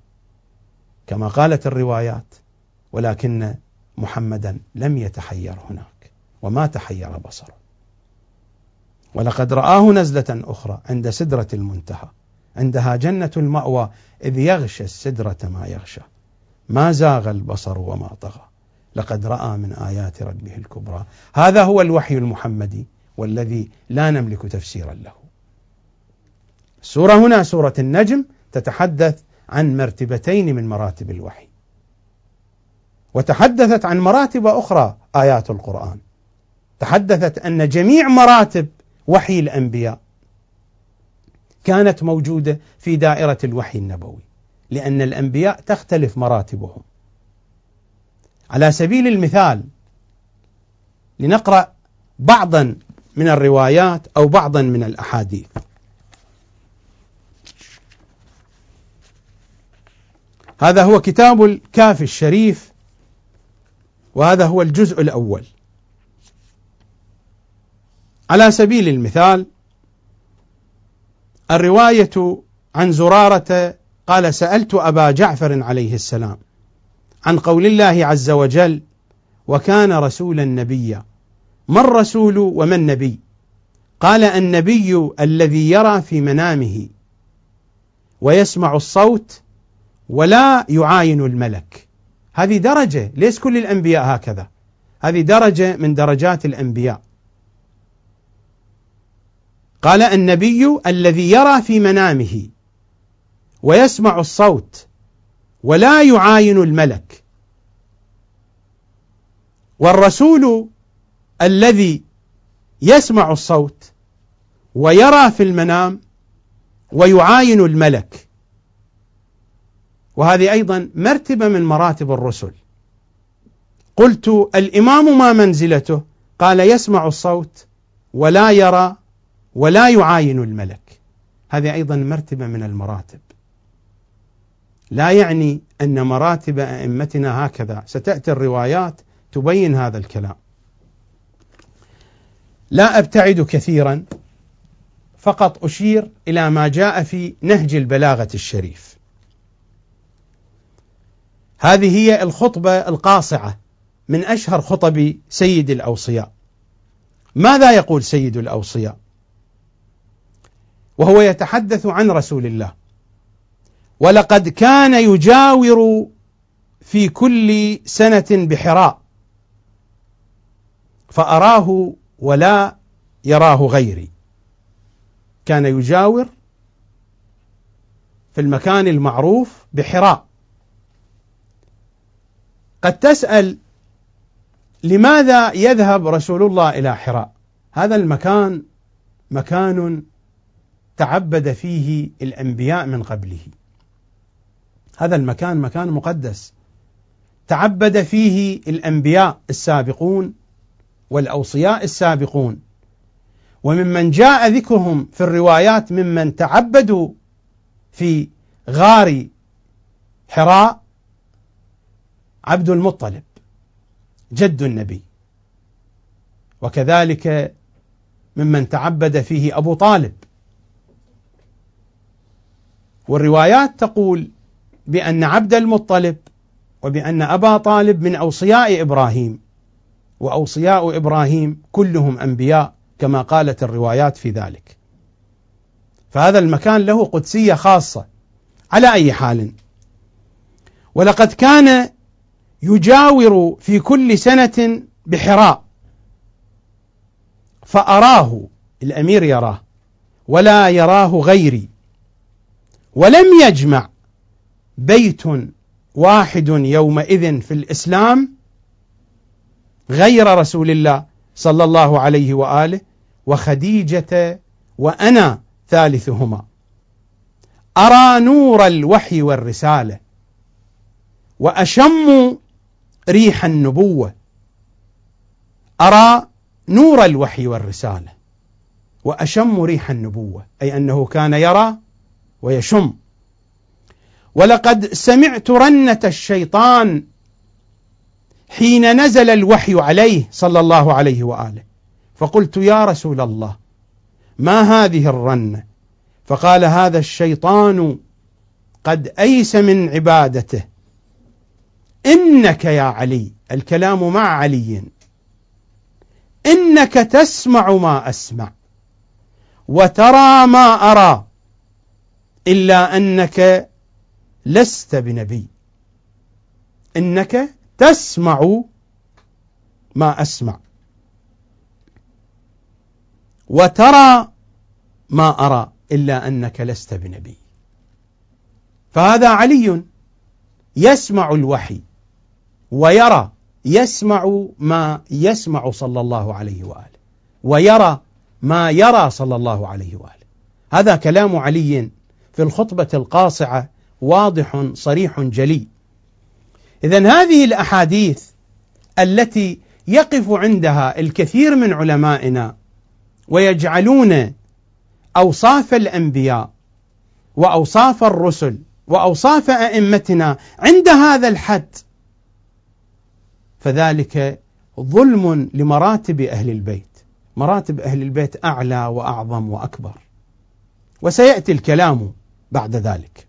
كما قالت الروايات ولكن محمدا لم يتحير هناك وما تحير بصره. ولقد رآه نزلة أخرى عند سدرة المنتهى. عندها جنة المأوى إذ يغشى السدرة ما يغشى. ما زاغ البصر وما طغى. لقد رأى من آيات ربه الكبرى. هذا هو الوحي المحمدي والذي لا نملك تفسيرا له. السورة هنا سورة النجم تتحدث عن مرتبتين من مراتب الوحي. وتحدثت عن مراتب أخرى آيات القرآن. تحدثت أن جميع مراتب وحي الأنبياء كانت موجودة في دائرة الوحي النبوي لأن الأنبياء تختلف مراتبهم. على سبيل المثال لنقرأ بعضا من الروايات أو بعضا من الأحاديث. هذا هو كتاب الكافي الشريف وهذا هو الجزء الأول. على سبيل المثال الرواية عن زرارة قال سألت أبا جعفر عليه السلام عن قول الله عز وجل وكان رسولا نبيا. ما الرسول وما النبي؟ قال النبي الذي يرى في منامه ويسمع الصوت ولا يعاين الملك. هذه درجة ليس كل الأنبياء هكذا. هذه درجة من درجات الأنبياء. قال النبي الذي يرى في منامه ويسمع الصوت ولا يعاين الملك. والرسول الذي يسمع الصوت ويرى في المنام ويعاين الملك. وهذه أيضا مرتبة من مراتب الرسل. قلت الإمام ما منزلته؟ قال يسمع الصوت ولا يرى ولا يعاين الملك. هذه أيضا مرتبة من المراتب. لا يعني أن مراتب أئمتنا هكذا. ستأتي الروايات تبين هذا الكلام. لا أبتعد كثيرا. فقط أشير إلى ما جاء في نهج البلاغة الشريف. هذه هي الخطبة القاصعة من أشهر خطب سيد الأوصياء. ماذا يقول سيد الأوصياء؟ وهو يتحدث عن رسول الله. ولقد كان يجاور في كل سنة بحراء فأراه ولا يراه غيري. كان يجاور في المكان المعروف بحراء. قد تسأل لماذا يذهب رسول الله إلى حراء؟ هذا المكان مكان تعبد فيه الأنبياء من قبله. هذا المكان مكان مقدس. تعبد فيه الأنبياء السابقون والأوصياء السابقون. وممن جاء ذكرهم في الروايات ممن تعبدوا في غار حراء عبد المطلب جد النبي. وكذلك ممن تعبد فيه أبو طالب والروايات تقول بأن عبد المطلب وبأن أبا طالب من أوصياء إبراهيم وأوصياء إبراهيم كلهم أنبياء كما قالت الروايات في ذلك. فهذا المكان له قدسية خاصة على أي حال. ولقد كان يجاور في كل سنة بحراء فأراه الأمير يراه ولا يراه غيري ولم يجمع بيت واحد يومئذ في الإسلام غير رسول الله صلى الله عليه وآله وخديجة وأنا ثالثهما. أرى نور الوحي والرسالة وأشم ريح النبوة. أرى نور الوحي والرسالة وأشم ريح النبوة أي أنه كان يرى ويشم. ولقد سمعت رنة الشيطان حين نزل الوحي عليه صلى الله عليه وآله. فقلت يا رسول الله ما هذه الرنة؟ فقال هذا الشيطان قد أيس من عبادته. إنك يا علي الكلام مع علي. إنك تسمع ما أسمع وترى ما أرى. إلا أنك لست بنبي. إنك تسمع ما أسمع. وترى ما أرى إلا أنك لست بنبي. فهذا علي يسمع الوحي ويرى يسمع ما يسمع صلى الله عليه وآله ويرى ما يرى صلى الله عليه وآله. هذا كلام علي في الخطبة القاصعة واضح صريح جلي. إذا هذه الأحاديث التي يقف عندها الكثير من علمائنا ويجعلون أوصاف الأنبياء وأوصاف الرسل وأوصاف أئمتنا عند هذا الحد فذلك ظلم لمراتب أهل البيت. مراتب أهل البيت أعلى وأعظم وأكبر. وسيأتي الكلام بعد ذلك.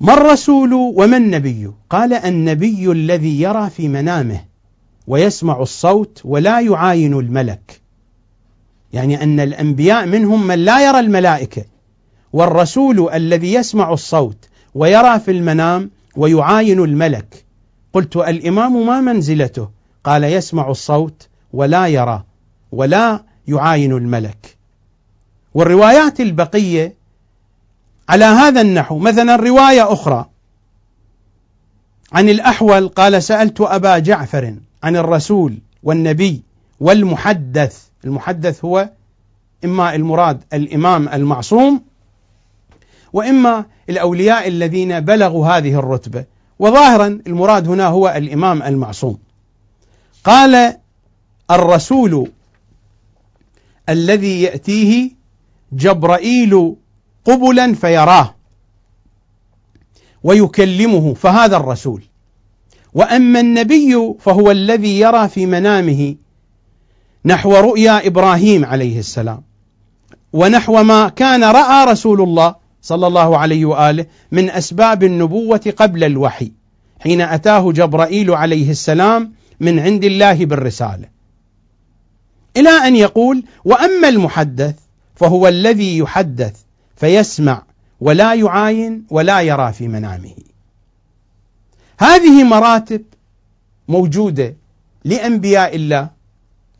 ما الرسول وما النبي؟ قال النبي الذي يرى في منامه ويسمع الصوت ولا يعاين الملك. يعني أن الأنبياء منهم من لا يرى الملائكة والرسول الذي يسمع الصوت ويرى في المنام ويعاين الملك. قلت الإمام ما منزلته؟ قال يسمع الصوت ولا يرى ولا يعاين الملك. والروايات البقية على هذا النحو مثلا رواية أخرى عن الأحول قال سألت أبا جعفر عن الرسول والنبي والمحدث. المحدث هو إما المراد الإمام المعصوم وإما الأولياء الذين بلغوا هذه الرتبة. وظاهرا المراد هنا هو الإمام المعصوم. قال الرسول الذي يأتيه جبرائيل قبلا فيراه ويكلمه فهذا الرسول. وأما النبي فهو الذي يرى في منامه نحو رؤيا إبراهيم عليه السلام. ونحو ما كان رأى رسول الله صلى الله عليه وآله من أسباب النبوة قبل الوحي حين أتاه جبرائيل عليه السلام من عند الله بالرسالة. إلى أن يقول وأما المحدث فهو الذي يحدث فيسمع ولا يعاين ولا يرى في منامه. هذه مراتب موجودة لأنبياء الله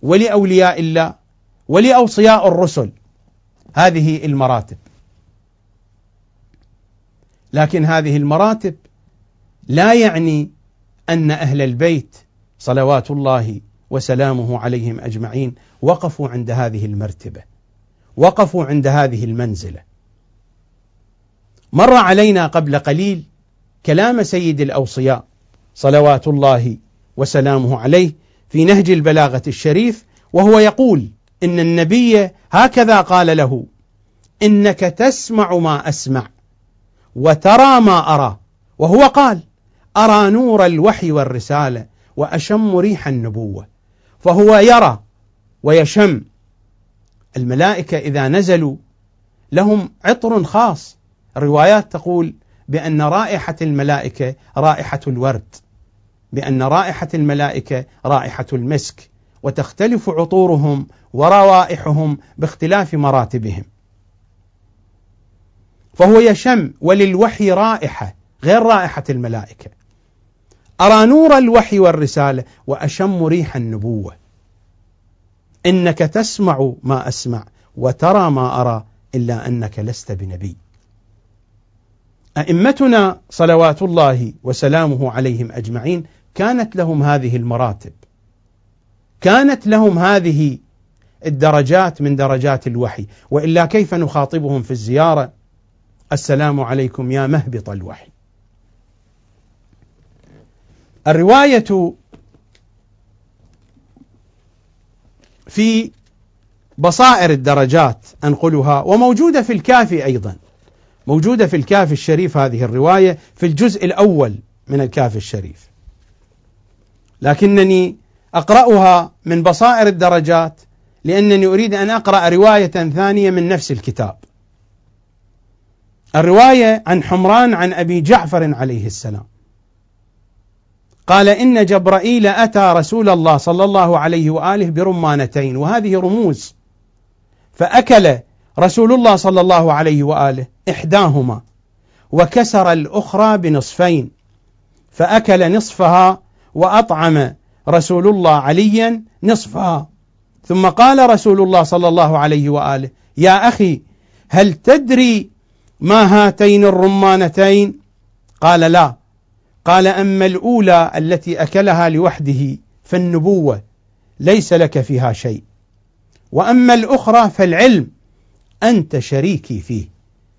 ولأولياء الله ولأوصياء الرسل. هذه المراتب. لكن هذه المراتب لا يعني أن أهل البيت صلوات الله وسلامه عليهم أجمعين. وقفوا عند هذه المرتبة. وقفوا عند هذه المنزلة. مر علينا قبل قليل كلام سيد الأوصياء صلوات الله وسلامه عليه في نهج البلاغة الشريف وهو يقول إن النبي هكذا قال له إنك تسمع ما أسمع وترى ما أرى. وهو قال أرى نور الوحي والرسالة وأشم ريح النبوة. فهو يرى ويشم. الملائكة إذا نزلوا لهم عطر خاص. الروايات تقول بأن رائحة الملائكة رائحة الورد بأن رائحة الملائكة رائحة المسك وتختلف عطورهم وروائحهم باختلاف مراتبهم. فهو يشم وللوحي رائحة غير رائحة الملائكة. أرى نور الوحي والرسالة وأشم ريح النبوة. إنك تسمع ما أسمع وترى ما أرى إلا أنك لست بنبي. أئمتنا صلوات الله وسلامه عليهم أجمعين كانت لهم هذه المراتب. كانت لهم هذه الدرجات من درجات الوحي. وإلا كيف نخاطبهم في الزيارة؟ السلام عليكم يا مهبط الوحي. الرواية في بصائر الدرجات أنقلها وموجودة في الكافي أيضا. موجودة في الكاف الشريف هذه الرواية في الجزء الأول من الكاف الشريف. لكنني أقرأها من بصائر الدرجات لأنني أريد أن أقرأ رواية ثانية من نفس الكتاب. الرواية عن حمران عن أبي جعفر عليه السلام. قال إن جبرائيل أتى رسول الله صلى الله عليه وآله برمانتين وهذه رموز. فأكل رسول الله صلى الله عليه وآله إحداهما وكسر الأخرى بنصفين. فأكل نصفها وأطعم رسول الله عليا نصفها. ثم قال رسول الله صلى الله عليه وآله يا أخي هل تدري ما هاتين الرمانتين؟ قال لا. قال أما الأولى التي أكلها لوحده فالنبوة ليس لك فيها شيء. وأما الأخرى فالعلم أنت شريكي فيه.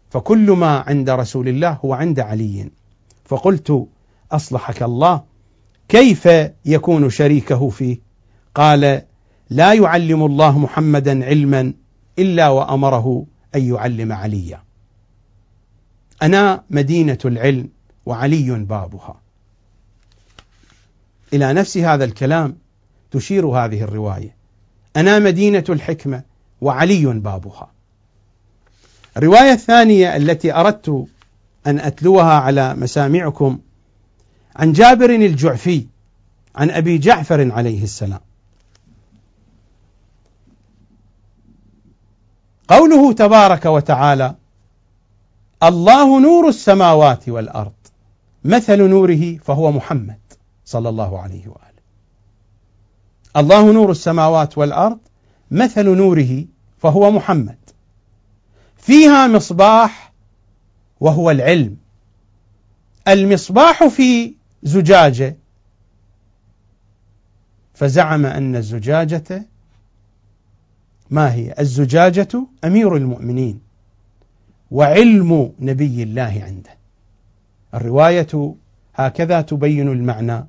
فكل ما عند رسول الله هو عند علي. فقلت أصلحك الله؟ كيف يكون شريكه فيه؟ قال لا يعلم الله محمدا علما إلا وأمره أن يعلم عليا أنا مدينة العلم. وعلي بابها. إلى نفس هذا الكلام تشير هذه الرواية. أنا مدينة الحكمة وعلي بابها. الرواية الثانية التي أردت أن أتلوها على مسامعكم عن جابر الجعفي عن أبي جعفر عليه السلام. قوله تبارك وتعالى الله نور السماوات والأرض مثل نوره فهو محمد صلى الله عليه وآله. الله نور السماوات والأرض مثل نوره فهو محمد. فيها مصباح وهو العلم. المصباح في زجاجة فزعم أن الزجاجة ما هي؟ الزجاجة أمير المؤمنين وعلم نبي الله عنده. الرواية هكذا تبين المعنى.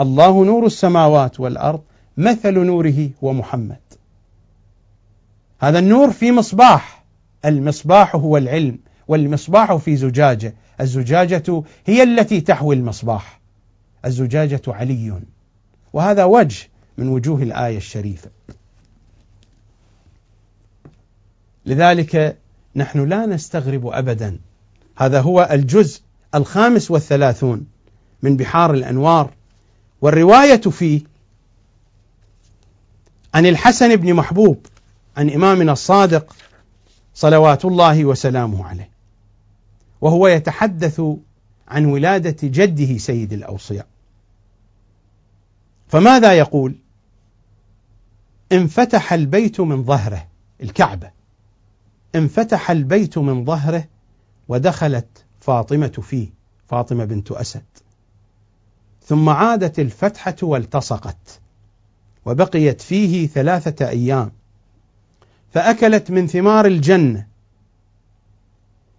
الله نور السماوات والأرض مثل نوره هو محمد. هذا النور في مصباح المصباح هو العلم والمصباح في زجاجة. الزجاجة هي التي تحوي المصباح. الزجاجة علي. وهذا وجه من وجوه الآية الشريفة. لذلك نحن لا نستغرب أبدا. هذا هو الجزء الخامس والثلاثون من بحار الأنوار. والرواية فيه عن الحسن بن محبوب عن إمامنا الصادق صلوات الله وسلامه عليه. وهو يتحدث عن ولادة جده سيد الأوصياء. فماذا يقول؟ انفتح البيت من ظهره الكعبة. انفتح البيت من ظهره ودخلت فاطمة فيه فاطمة بنت أسد. ثم عادت الفتحة والتصقت وبقيت فيه ثلاثة أيام فأكلت من ثمار الجنة.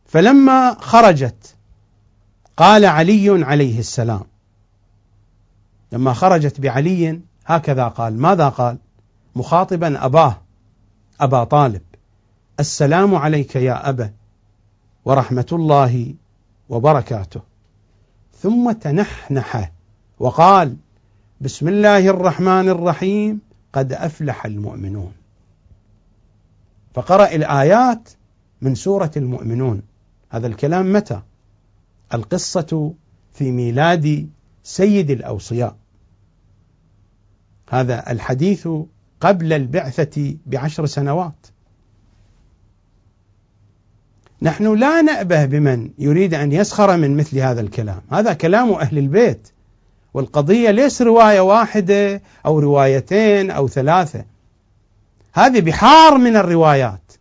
فلما خرجت قال علي عليه السلام لما خرجت بعلي هكذا قال. ماذا قال؟ مخاطبا أباه أبا طالب السلام عليك يا أبا ورحمة الله وبركاته. ثم تنحنح وقال بسم الله الرحمن الرحيم قد أفلح المؤمنون. فقرأ الآيات من سورة المؤمنون. هذا الكلام متى؟ القصة في ميلاد سيد الأوصياء. هذا الحديث قبل البعثة بعشر سنوات. نحن لا نأبه بمن يريد أن يسخر من مثل هذا الكلام. هذا كلام أهل البيت. والقضية ليس رواية واحدة أو روايتين أو ثلاثة. هذه بحار من الروايات.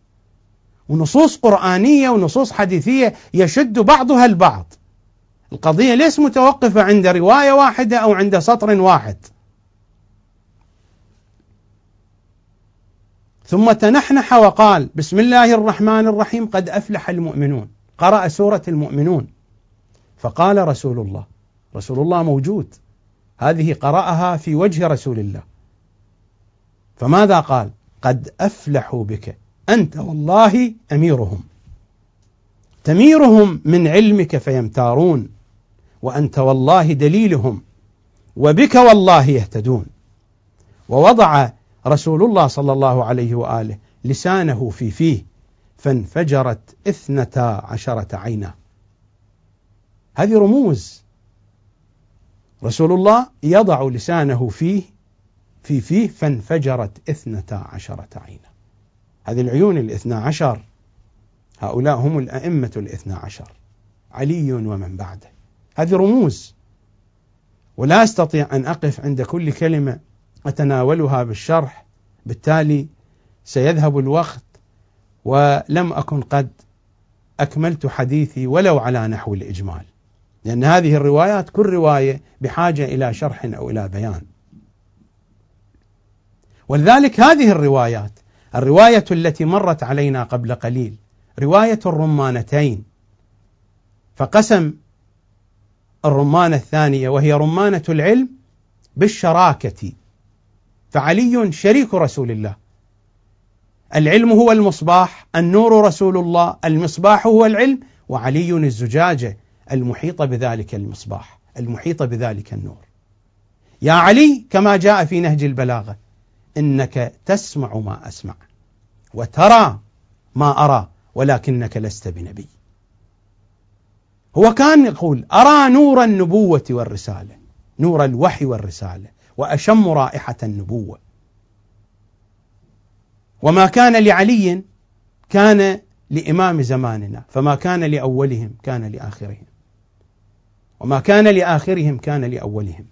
ونصوص قرآنية ونصوص حديثية يشد بعضها البعض. القضية ليس متوقفة عند رواية واحدة أو عند سطر واحد. ثم تنحنح وقال بسم الله الرحمن الرحيم قد أفلح المؤمنون. قرأ سورة المؤمنون. فقال رسول الله رسول الله موجود. هذه قرأها في وجه رسول الله. فماذا قال؟ قد أفلحوا بك. أنت والله أميرهم. تميرهم من علمك فيمتارون. وأنت والله دليلهم. وبك والله يهتدون. ووضع رسول الله صلى الله عليه وآله لسانه في فيه فانفجرت اثنتا عشرة عينا. هذه رموز. رسول الله يضع لسانه فيه في فيه فانفجرت اثنتا عشرة عينا. هذه العيون الاثنى عشر. هؤلاء هم الأئمة الاثنى عشر. علي ومن بعده. هذه رموز. ولا أستطيع أن أقف عند كل كلمة أتناولها بالشرح بالتالي سيذهب الوقت ولم أكن قد أكملت حديثي ولو على نحو الإجمال. لأن هذه الروايات كل رواية بحاجة إلى شرح أو إلى بيان. ولذلك هذه الروايات الرواية التي مرت علينا قبل قليل رواية الرمانتين. فقسم الرمانة الثانية وهي رمانة العلم بالشراكة. فعلي شريك رسول الله. العلم هو المصباح النور رسول الله المصباح هو العلم وعلي الزجاجة المحيطة بذلك المصباح المحيطة بذلك النور. يا علي كما جاء في نهج البلاغة إنك تسمع ما أسمع وترى ما أرى ولكنك لست بنبي. هو كان يقول أرى نور النبوة والرسالة نور الوحي والرسالة. وأشم رائحة النبوة. وما كان لعلي كان لإمام زماننا فما كان لأولهم كان لآخرهم. وما كان لآخرهم كان لأولهم.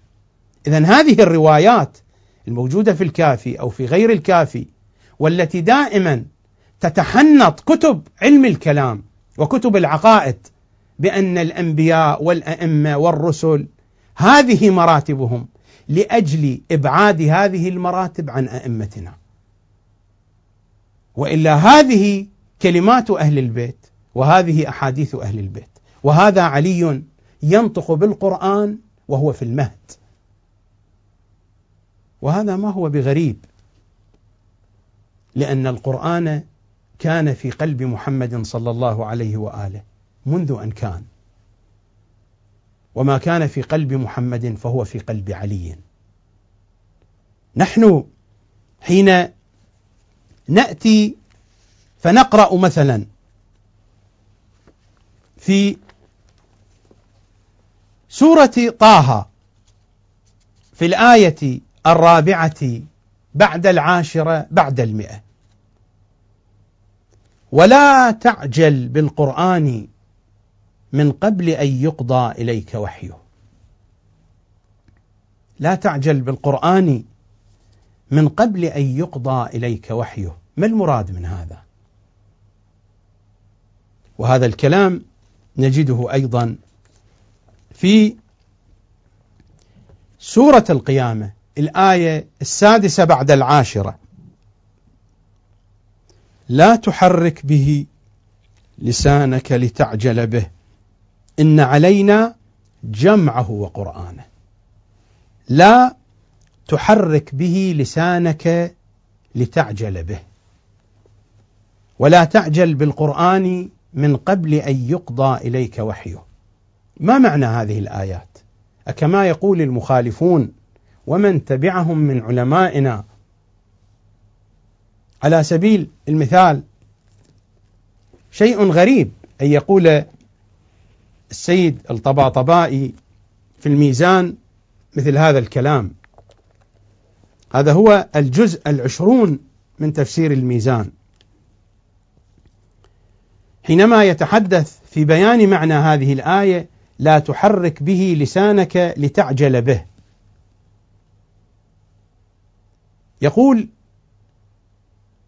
إذا هذه الروايات الموجودة في الكافي أو في غير الكافي والتي دائما تتحنط كتب علم الكلام وكتب العقائد بأن الأنبياء والأئمة والرسل هذه مراتبهم لأجل إبعاد هذه المراتب عن أئمتنا. وإلا هذه كلمات أهل البيت وهذه أحاديث أهل البيت. وهذا علي ينطق بالقرآن وهو في المهد. وهذا ما هو بغريب. لأن القرآن كان في قلب محمد صلى الله عليه وآله منذ أن كان. وما كان في قلب محمد فهو في قلب علي. نحن حين نأتي فنقرأ مثلا في سورة طه في الآية الرابعة بعد العاشرة بعد المئة. ولا تعجل بالقرآن من قبل أن يقضى إليك وحيه. لا تعجل بالقرآن من قبل أن يقضى إليك وحيه. ما المراد من هذا؟ وهذا الكلام نجده أيضا في سورة القيامة الآية السادسة بعد العاشرة. لا تحرك به لسانك لتعجل به. إن علينا جمعه وقرآنه. لا تحرك به لسانك لتعجل به. ولا تعجل بالقرآن من قبل أن يقضى إليك وحيه. ما معنى هذه الآيات؟ أكما يقول المخالفون ومن تبعهم من علمائنا. على سبيل المثال شيء غريب أن يقول السيد الطباطبائي في الميزان مثل هذا الكلام. هذا هو الجزء العشرون من تفسير الميزان. حينما يتحدث في بيان معنى هذه الآية لا تحرك به لسانك لتعجل به. يقول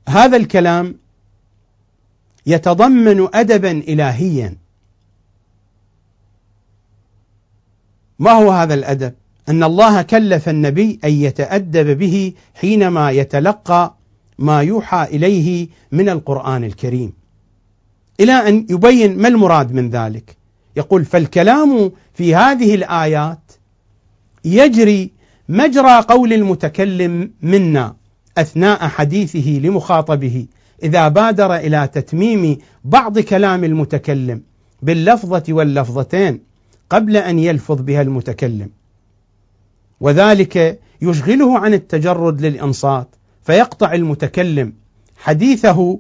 هذا الكلام يتضمن ادبا الهيا. ما هو هذا الأدب؟ أن الله كلف النبي أن يتأدب به حينما يتلقى ما يوحى إليه من القرآن الكريم. إلى أن يبين ما المراد من ذلك. يقول فالكلام في هذه الآيات يجري مجرى قول المتكلم منا أثناء حديثه لمخاطبه إذا بادر إلى تتميم بعض كلام المتكلم باللفظة واللفظتين. قبل أن يلفظ بها المتكلم. وذلك يشغله عن التجرد للإنصات فيقطع المتكلم حديثه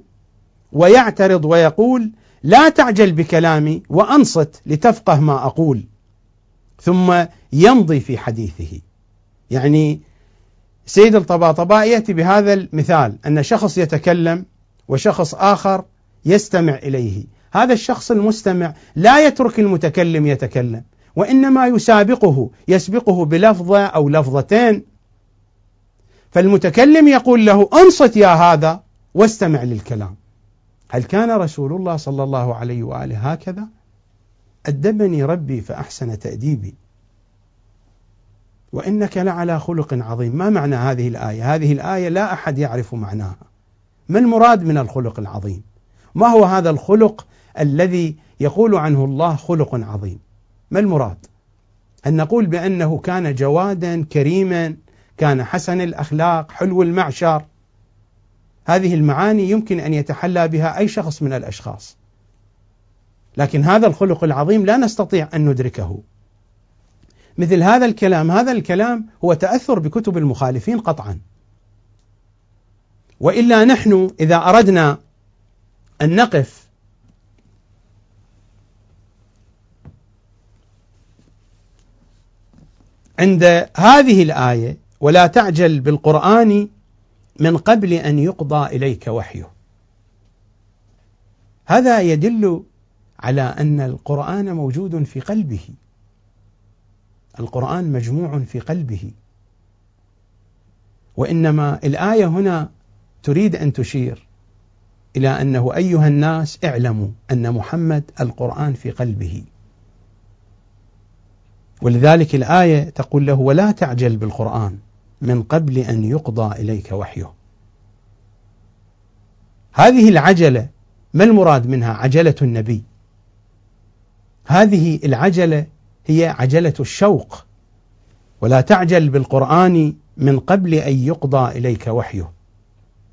ويعترض ويقول لا تعجل بكلامي وأنصت لتفقه ما أقول. ثم يمضي في حديثه. يعني سيد الطباطباء يأتي بهذا المثال أن شخص يتكلم وشخص آخر يستمع إليه. هذا الشخص المستمع لا يترك المتكلم يتكلم وإنما يسابقه يسبقه بلفظة أو لفظتين. فالمتكلم يقول له أنصت يا هذا واستمع للكلام. هل كان رسول الله صلى الله عليه وآله هكذا؟ أدبني ربي فأحسن تأديبي. وإنك لعلى خلق عظيم. ما معنى هذه الآية؟ هذه الآية لا أحد يعرف معناها. ما المراد من الخلق العظيم؟ ما هو هذا الخلق الذي يقول عنه الله خلق عظيم. ما المراد؟ أن نقول بأنه كان جوادا كريما كان حسن الأخلاق حلو المعشر. هذه المعاني يمكن أن يتحلى بها أي شخص من الأشخاص. لكن هذا الخلق العظيم لا نستطيع أن ندركه. مثل هذا الكلام هذا الكلام هو تأثر بكتب المخالفين قطعا. وإلا نحن إذا أردنا أن نقف عند هذه الآية ولا تعجل بالقرآن من قبل أن يقضى إليك وحيه. هذا يدل على أن القرآن موجود في قلبه. القرآن مجموع في قلبه. وإنما الآية هنا تريد أن تشير إلى أنه أيها الناس اعلموا أن محمد القرآن في قلبه. ولذلك الآية تقول له ولا تعجل بالقرآن من قبل أن يقضى إليك وحيه. هذه العجلة ما المراد منها؟ عجلة النبي. هذه العجلة هي عجلة الشوق. ولا تعجل بالقرآن من قبل أن يقضى إليك وحيه.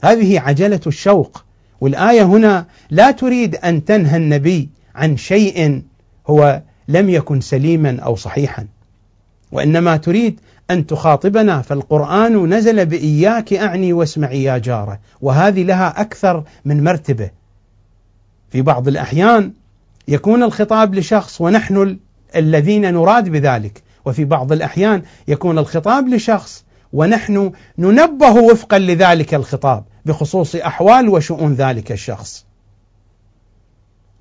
هذه عجلة الشوق. والآية هنا لا تريد أن تنهى النبي عن شيء هو لم يكن سليما أو صحيحا. وإنما تريد أن تخاطبنا فالقرآن نزل بإياك أعني واسمعي يا جارة. وهذه لها أكثر من مرتبة. في بعض الأحيان يكون الخطاب لشخص ونحن الذين نراد بذلك. وفي بعض الأحيان يكون الخطاب لشخص ونحن ننبه وفقا لذلك الخطاب بخصوص أحوال وشؤون ذلك الشخص.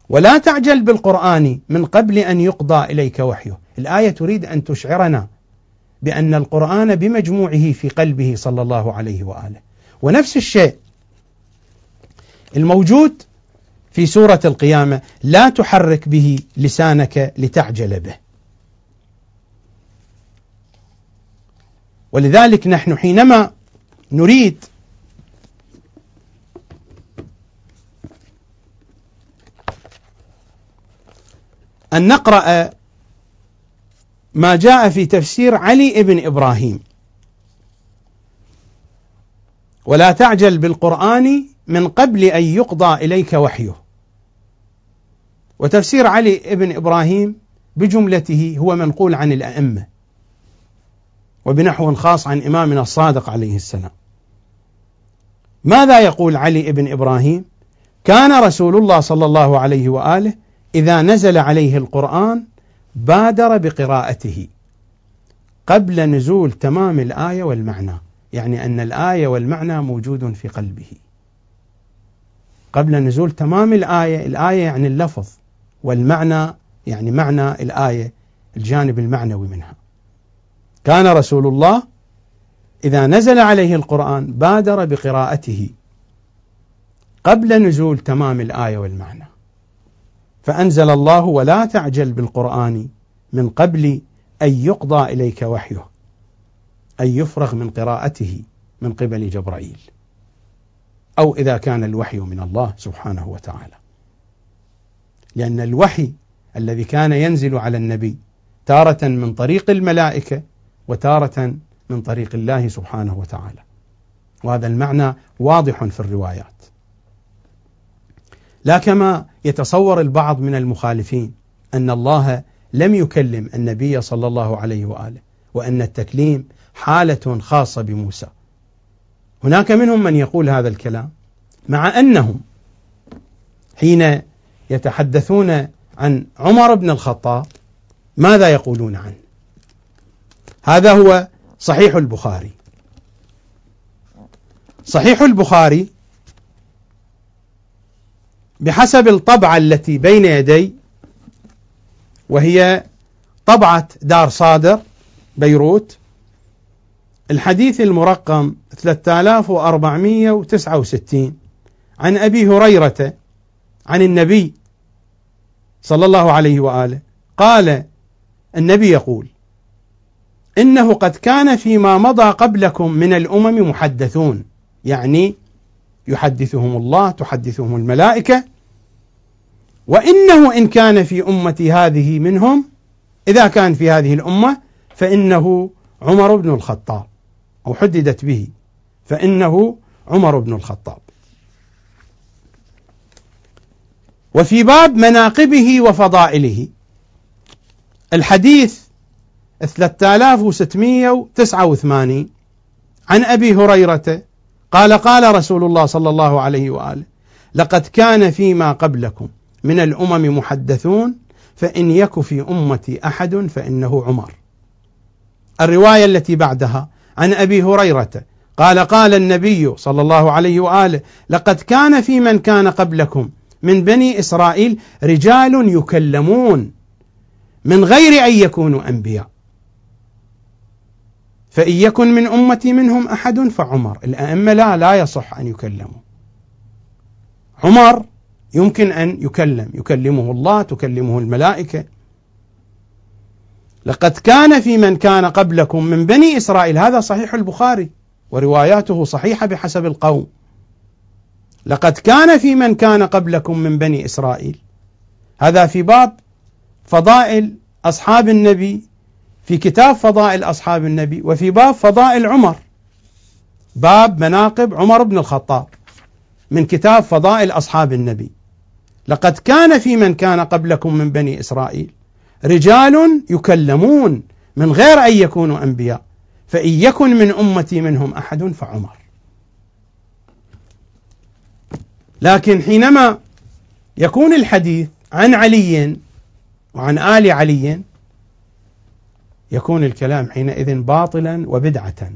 ولا تعجل بالقرآن من قبل أن يقضى إليك وحيه. الآية تريد أن تشعرنا بأن القرآن بمجموعه في قلبه صلى الله عليه وآله. ونفس الشيء الموجود في سورة القيامة لا تحرك به لسانك لتعجل به. ولذلك نحن حينما نريد أن نقرأ ما جاء في تفسير علي بن إبراهيم. ولا تعجل بالقرآن من قبل أن يقضى إليك وحيه. وتفسير علي بن إبراهيم بجملته هو منقول عن الأئمة. وبنحو خاص عن إمامنا الصادق عليه السلام. ماذا يقول علي بن إبراهيم؟ كان رسول الله صلى الله عليه وآله إذا نزل عليه القرآن بادر بقراءته قبل نزول تمام الآية والمعنى يعني أن الآية والمعنى موجود في قلبه. قبل نزول تمام الآية الآية يعني اللفظ والمعنى يعني معنى الآية الجانب المعنوي منها. كان رسول الله إذا نزل عليه القرآن بادر بقراءته قبل نزول تمام الآية والمعنى. فأنزل الله ولا تعجل بالقرآن من قبل أن يقضى إليك وحيه أن يفرغ من قراءته من قبل جبرائيل أو إذا كان الوحي من الله سبحانه وتعالى. لأن الوحي الذي كان ينزل على النبي تارة من طريق الملائكة وتارة من طريق الله سبحانه وتعالى. وهذا المعنى واضح في الروايات. لا كما يتصور البعض من المخالفين أن الله لم يكلم النبي صلى الله عليه وآله وأن التكليم حالة خاصة بموسى. هناك منهم من يقول هذا الكلام مع أنهم حين يتحدثون عن عمر بن الخطاب ماذا يقولون عنه؟ هذا هو صحيح البخاري. صحيح البخاري بحسب الطبعة التي بين يدي وهي طبعة دار صادر بيروت الحديث المرقم 3469 عن أبي هريرة عن النبي صلى الله عليه وآله قال النبي يقول إنه قد كان فيما مضى قبلكم من الأمم محدثون يعني يحدثهم الله تحدثهم الملائكة. وإنه إن كان في أمتي هذه منهم إذا كان في هذه الأمة فإنه عمر بن الخطاب. أو حددت به فإنه عمر بن الخطاب. وفي باب مناقبه وفضائله. الحديث 3689 عن أبي هريرة قال قال رسول الله صلى الله عليه وآله لقد كان فيما قبلكم من الأمم محدثون فإن يك في أمتي أحد فإنه عمر. الرواية التي بعدها عن أبي هريرة قال قال النبي صلى الله عليه وآله لقد كان في من كان قبلكم من بني إسرائيل رجال يكلمون من غير أن يكونوا أنبياء. فإن يكن من أمتي منهم أحد فعمر. الأئمة لا لا يصح أن يكلموا. عمر يمكن أن يكلم. يكلمه الله تكلمه الملائكة. لقد كان في من كان قبلكم من بني إسرائيل. هذا صحيح البخاري ورواياته صحيحة بحسب القوم. لقد كان في من كان قبلكم من بني إسرائيل. هذا في باب فضائل أصحاب النبي في كتاب فضائل أصحاب النبي وفي باب فضائل عمر. باب مناقب عمر بن الخطاب من كتاب فضائل أصحاب النبي. لقد كان في من كان قبلكم من بني إسرائيل رجال يكلمون من غير أن يكونوا أنبياء فإن يكن من أمتي منهم أحد فعمر. لكن حينما يكون الحديث عن علي وعن آل علي يكون الكلام حينئذ باطلا وبدعة.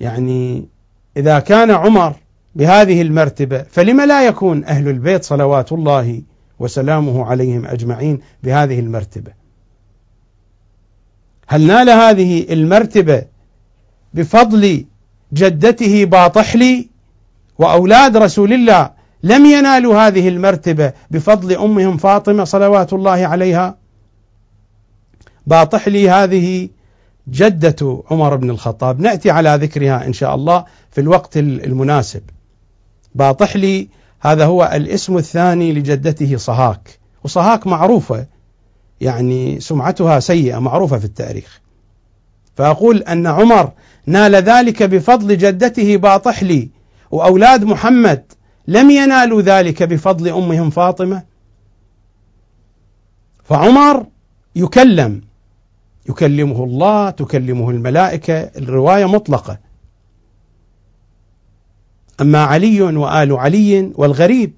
يعني إذا كان عمر بهذه المرتبة فلم لا يكون أهل البيت صلوات الله وسلامه عليهم أجمعين بهذه المرتبة؟ هل نال هذه المرتبة بفضل جدته باطحلي وأولاد رسول الله لم ينالوا هذه المرتبة بفضل أمهم فاطمة صلوات الله عليها؟ باطحلي هذه جدة عمر بن الخطاب. نأتي على ذكرها إن شاء الله في الوقت المناسب. باطحلي هذا هو الاسم الثاني لجدته صهاك. وصهاك معروفة يعني سمعتها سيئة معروفة في التاريخ. فأقول أن عمر نال ذلك بفضل جدته باطحلي وأولاد محمد لم ينالوا ذلك بفضل أمهم فاطمة. فعمر يكلم يكلمه الله تكلمه الملائكة الرواية مطلقة. أما علي وآل علي والغريب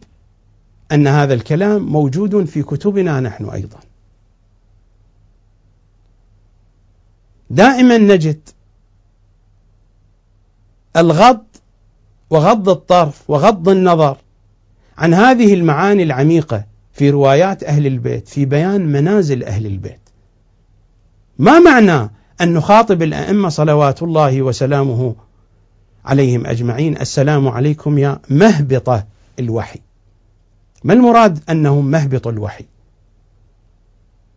أن هذا الكلام موجود في كتبنا نحن أيضا. دائما نجد الغض وغض الطرف وغض النظر عن هذه المعاني العميقة في روايات أهل البيت في بيان منازل أهل البيت. ما معنى أن نخاطب الأئمة صلوات الله وسلامه عليهم أجمعين؟ السلام عليكم يا مهبطة الوحي. ما المراد أنهم مهبط الوحي؟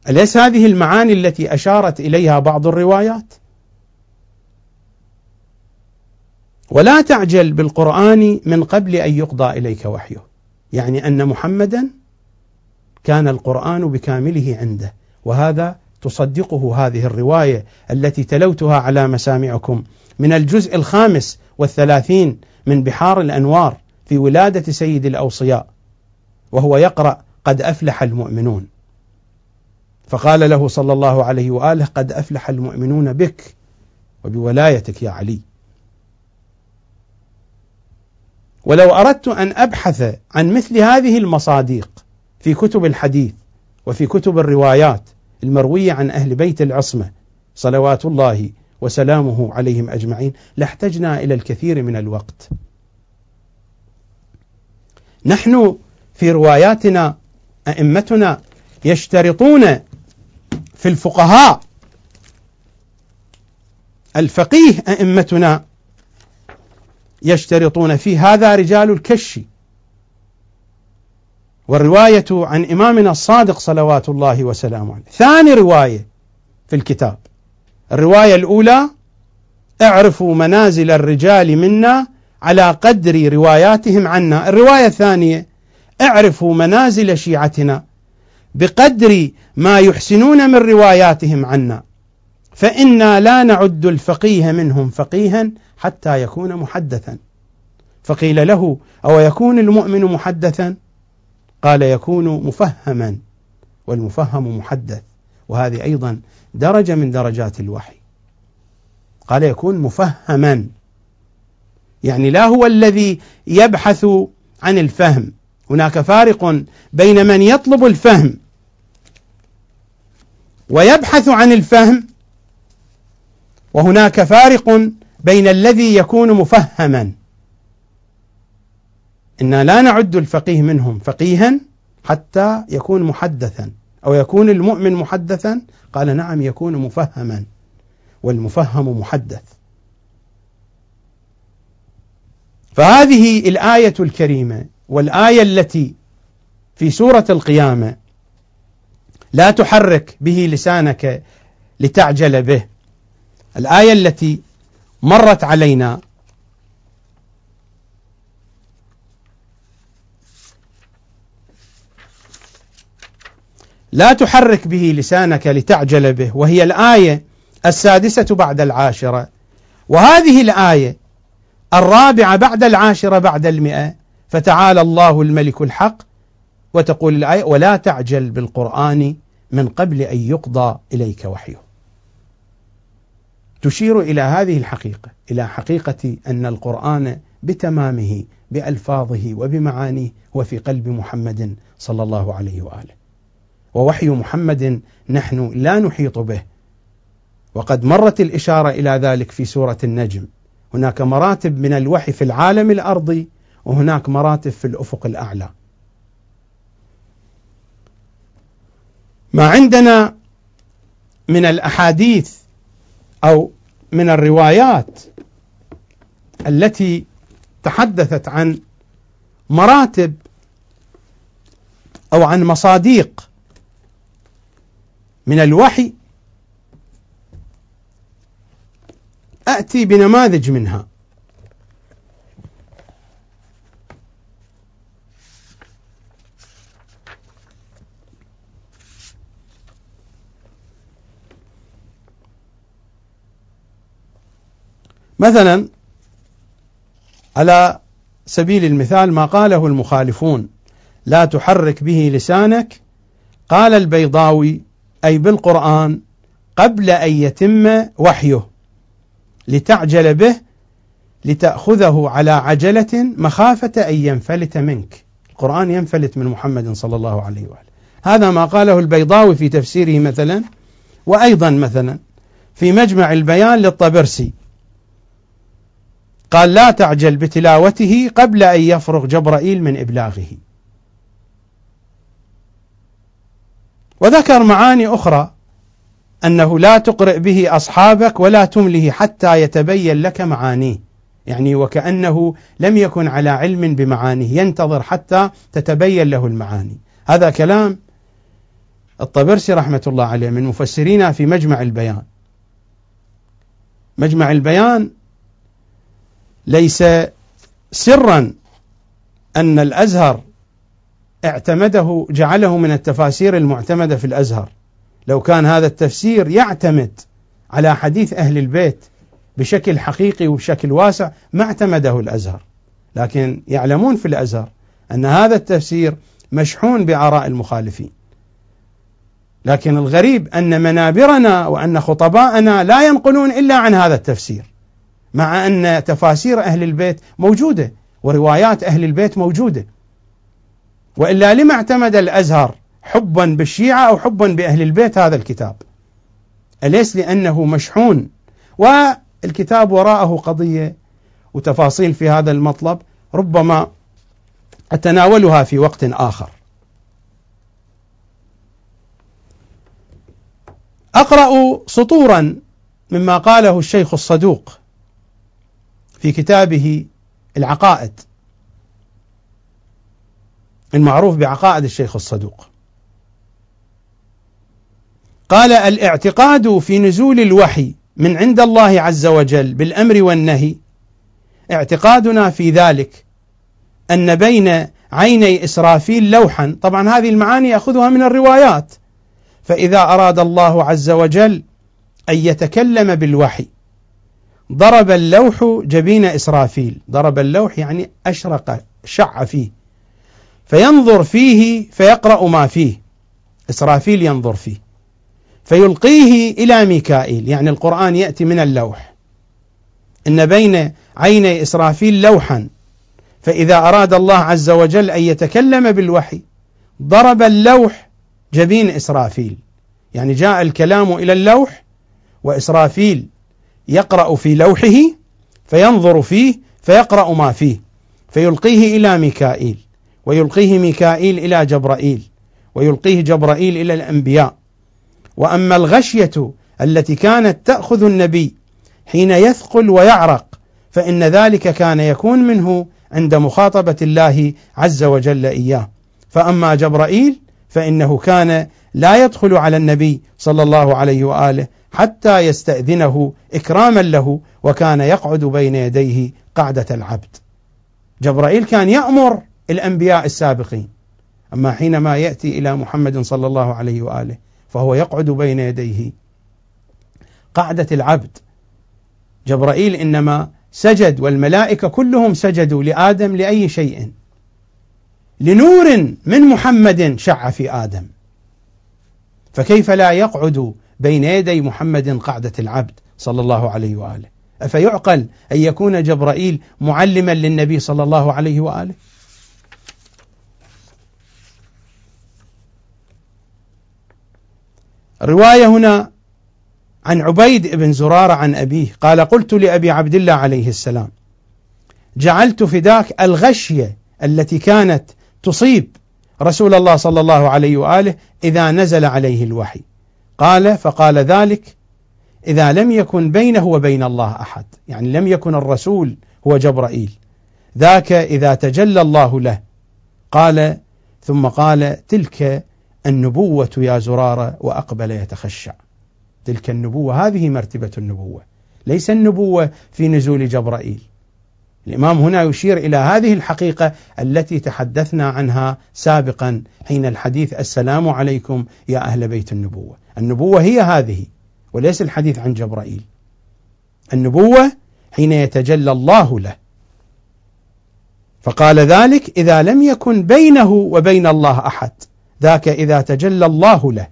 أليس هذه المعاني التي أشارت إليها بعض الروايات؟ ولا تعجل بالقرآن من قبل أن يقضى إليك وحيه. يعني أن محمدا كان القرآن بكامله عنده. وهذا تصدقه هذه الرواية التي تلوتها على مسامعكم. من الجزء الخامس والثلاثين من بحار الأنوار في ولادة سيد الأوصياء وهو يقرأ قد أفلح المؤمنون. فقال له صلى الله عليه وآله قد أفلح المؤمنون بك وبولايتك يا علي. ولو أردت أن أبحث عن مثل هذه المصاديق في كتب الحديث وفي كتب الروايات المروية عن أهل بيت العصمة صلوات الله وسلامه عليهم أجمعين لاحتجنا إلى الكثير من الوقت. نحن في رواياتنا أئمتنا يشترطون في الفقهاء الفقيه أئمتنا يشترطون فيه. هذا رجال الكش. والرواية عن إمامنا الصادق صلوات الله وسلامه عليه. ثاني رواية في الكتاب. الرواية الأولى اعرفوا منازل الرجال منا على قدر رواياتهم عنا. الرواية الثانية اعرفوا منازل شيعتنا بقدر ما يحسنون من رواياتهم عنا. فإنا لا نعد الفقيه منهم فقيها حتى يكون محدثا. فقيل له أو يكون المؤمن محدثا؟ قال يكون مفهما والمفهم محدث. وهذه أيضا درجة من درجات الوحي. قال يكون مفهما. يعني لا هو الذي يبحث عن الفهم. هناك فارق بين من يطلب الفهم ويبحث عن الفهم وهناك فارق بين الذي يكون مفهما. إنا لا نعد الفقيه منهم فقيها حتى يكون محدثا أو يكون المؤمن محدثا قال نعم يكون مفهما والمفهم محدث. فهذه الآية الكريمة والآية التي في سورة القيامة لا تحرك به لسانك لتعجل به. الآية التي مرت علينا. لا تحرك به لسانك لتعجل به وهي الآية السادسة بعد العاشرة. وهذه الآية الرابعة بعد العاشرة بعد المئة فتعالى الله الملك الحق وتقول الآية ولا تعجل بالقرآن من قبل أن يقضى إليك وحيه. تشير إلى هذه الحقيقة إلى حقيقة أن القرآن بتمامه بألفاظه وبمعانيه هو في قلب محمد صلى الله عليه وآله. ووحي محمد نحن لا نحيط به. وقد مرت الإشارة إلى ذلك في سورة النجم. هناك مراتب من الوحي في العالم الأرضي وهناك مراتب في الأفق الأعلى. ما عندنا من الأحاديث أو من الروايات التي تحدثت عن مراتب أو عن مصاديق من الوحي أتي بنماذج منها. مثلا على سبيل المثال ما قاله المخالفون لا تحرك به لسانك قال البيضاوي أي بالقرآن قبل أن يتم وحيه لتعجل به لتأخذه على عجلة مخافة أن ينفلت منك. القرآن ينفلت من محمد صلى الله عليه وآله. هذا ما قاله البيضاوي في تفسيره مثلا وأيضا مثلا في مجمع البيان للطبرسي. قال لا تعجل بتلاوته قبل أن يفرغ جبرائيل من إبلاغه. وذكر معاني أخرى أنه لا تقرئ به أصحابك ولا تمله حتى يتبين لك معانيه. يعني وكأنه لم يكن على علم بمعانيه ينتظر حتى تتبين له المعاني. هذا كلام الطبرسي رحمة الله عليه من مفسرين في مجمع البيان. مجمع البيان ليس سرا أن الأزهر اعتمده جعله من التفاسير المعتمدة في الأزهر. لو كان هذا التفسير يعتمد على حديث أهل البيت بشكل حقيقي وبشكل واسع ما اعتمده الأزهر. لكن يعلمون في الأزهر أن هذا التفسير مشحون بآراء المخالفين. لكن الغريب أن منابرنا وأن خطباءنا لا ينقلون إلا عن هذا التفسير. مع أن تفاسير أهل البيت موجودة وروايات أهل البيت موجودة. وإلا لما اعتمد الأزهر حبا بالشيعة أو حبا بأهل البيت هذا الكتاب؟ أليس لأنه مشحون؟ والكتاب وراءه قضية وتفاصيل في هذا المطلب ربما أتناولها في وقت آخر. أقرأ سطورا مما قاله الشيخ الصدوق في كتابه العقائد. المعروف بعقائد الشيخ الصدوق. قال الإعتقاد في نزول الوحي من عند الله عز وجل بالأمر والنهي اعتقادنا في ذلك أن بين عيني إسرافيل لوحا. طبعا هذه المعاني يأخذها من الروايات. فإذا أراد الله عز وجل أن يتكلم بالوحي ضرب اللوح جبين إسرافيل. ضرب اللوح يعني أشرق شع فيه. فينظر فيه فيقرأ ما فيه. إسرافيل ينظر فيه. فيلقيه إلى ميكائيل. يعني القرآن يأتي من اللوح. إن بين عيني إسرافيل لوحا. فإذا أراد الله عز وجل أن يتكلم بالوحي ضرب اللوح جبين إسرافيل. يعني جاء الكلام إلى اللوح وإسرافيل يقرأ في لوحه فينظر فيه فيقرأ ما فيه. فيلقيه إلى ميكائيل ويلقيه ميكائيل إلى جبرائيل ويلقيه جبرائيل إلى الأنبياء. وأما الغشية التي كانت تأخذ النبي حين يثقل ويعرق فإن ذلك كان يكون منه عند مخاطبة الله عز وجل إياه. فأما جبرائيل فإنه كان لا يدخل على النبي صلى الله عليه وآله حتى يستأذنه إكراما له وكان يقعد بين يديه قعدة العبد. جبرائيل كان يأمر الأنبياء السابقين. أما حينما يأتي إلى محمد صلى الله عليه وآله فهو يقعد بين يديه قعدة العبد. جبرائيل إنما سجد والملائكة كلهم سجدوا لآدم لأي شيء. لنور من محمد شع في آدم. فكيف لا يقعد بين يدي محمد قعدة العبد صلى الله عليه وآله؟ أفيعقل أن يكون جبرائيل معلما للنبي صلى الله عليه وآله؟ رواية هنا عن عبيد بن زرارة عن أبيه قال قلت لأبي عبد الله عليه السلام جعلت فداك الغشية التي كانت تصيب رسول الله صلى الله عليه وآله إذا نزل عليه الوحي. قال فقال ذلك إذا لم يكن بينه وبين الله أحد يعني لم يكن الرسول هو جبرائيل ذاك إذا تجلى الله له. قال ثم قال تلك النبوة يا زرارة وأقبل يتخشع. تلك النبوة هذه مرتبة النبوة ليس النبوة في نزول جبرائيل. الإمام هنا يشير إلى هذه الحقيقة التي تحدثنا عنها سابقا حين الحديث السلام عليكم يا أهل بيت النبوة. النبوة هي هذه وليس الحديث عن جبرائيل. النبوة حين يتجلى الله له. فقال ذلك إذا لم يكن بينه وبين الله أحد ذاك إذا تجلى الله له.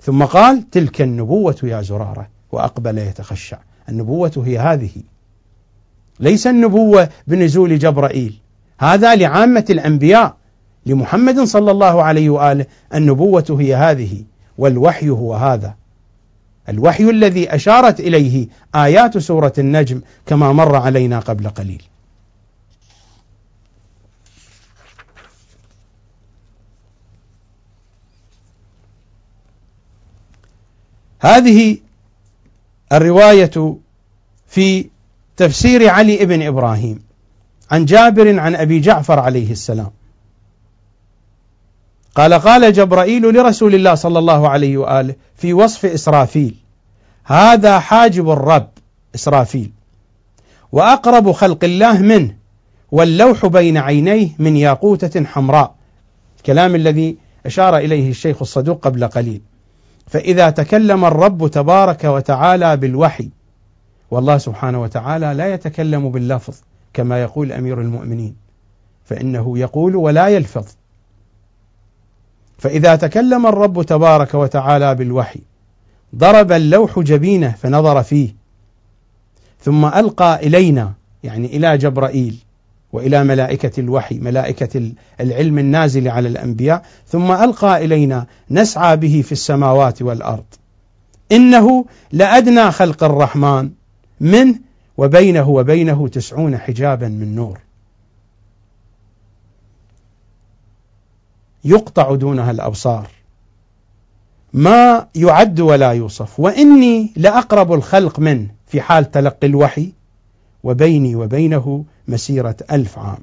ثم قال تلك النبوة يا زرارة وأقبل يتخشع. النبوة هي هذه. ليس النبوة بنزول جبرائيل. هذا لعامة الأنبياء لمحمد صلى الله عليه وآله النبوة هي هذه والوحي هو هذا. الوحي الذي أشارت إليه آيات سورة النجم كما مر علينا قبل قليل. هذه الرواية في تفسير علي بن إبراهيم عن جابر عن أبي جعفر عليه السلام. قال قال جبرائيل لرسول الله صلى الله عليه وآله في وصف إسرافيل هذا حاجب الرب إسرافيل وأقرب خلق الله منه واللوح بين عينيه من ياقوتة حمراء الكلام الذي أشار إليه الشيخ الصدوق قبل قليل. فإذا تكلم الرب تبارك وتعالى بالوحي والله سبحانه وتعالى لا يتكلم باللفظ كما يقول أمير المؤمنين فإنه يقول ولا يلفظ. فإذا تكلم الرب تبارك وتعالى بالوحي ضرب اللوح جبينه فنظر فيه ثم ألقى إلينا يعني إلى جبرائيل وإلى ملائكة الوحي ملائكة العلم النازل على الأنبياء ثم ألقى إلينا نسعى به في السماوات والأرض. إنه لأدنى خلق الرحمن. منه وبينه وبينه تسعون حجابا من نور. يقطع دونها الأبصار. ما يعد ولا يوصف. وإني لأقرب الخلق منه في حال تلقي الوحي. وبيني وبينه مسيرة ألف عام.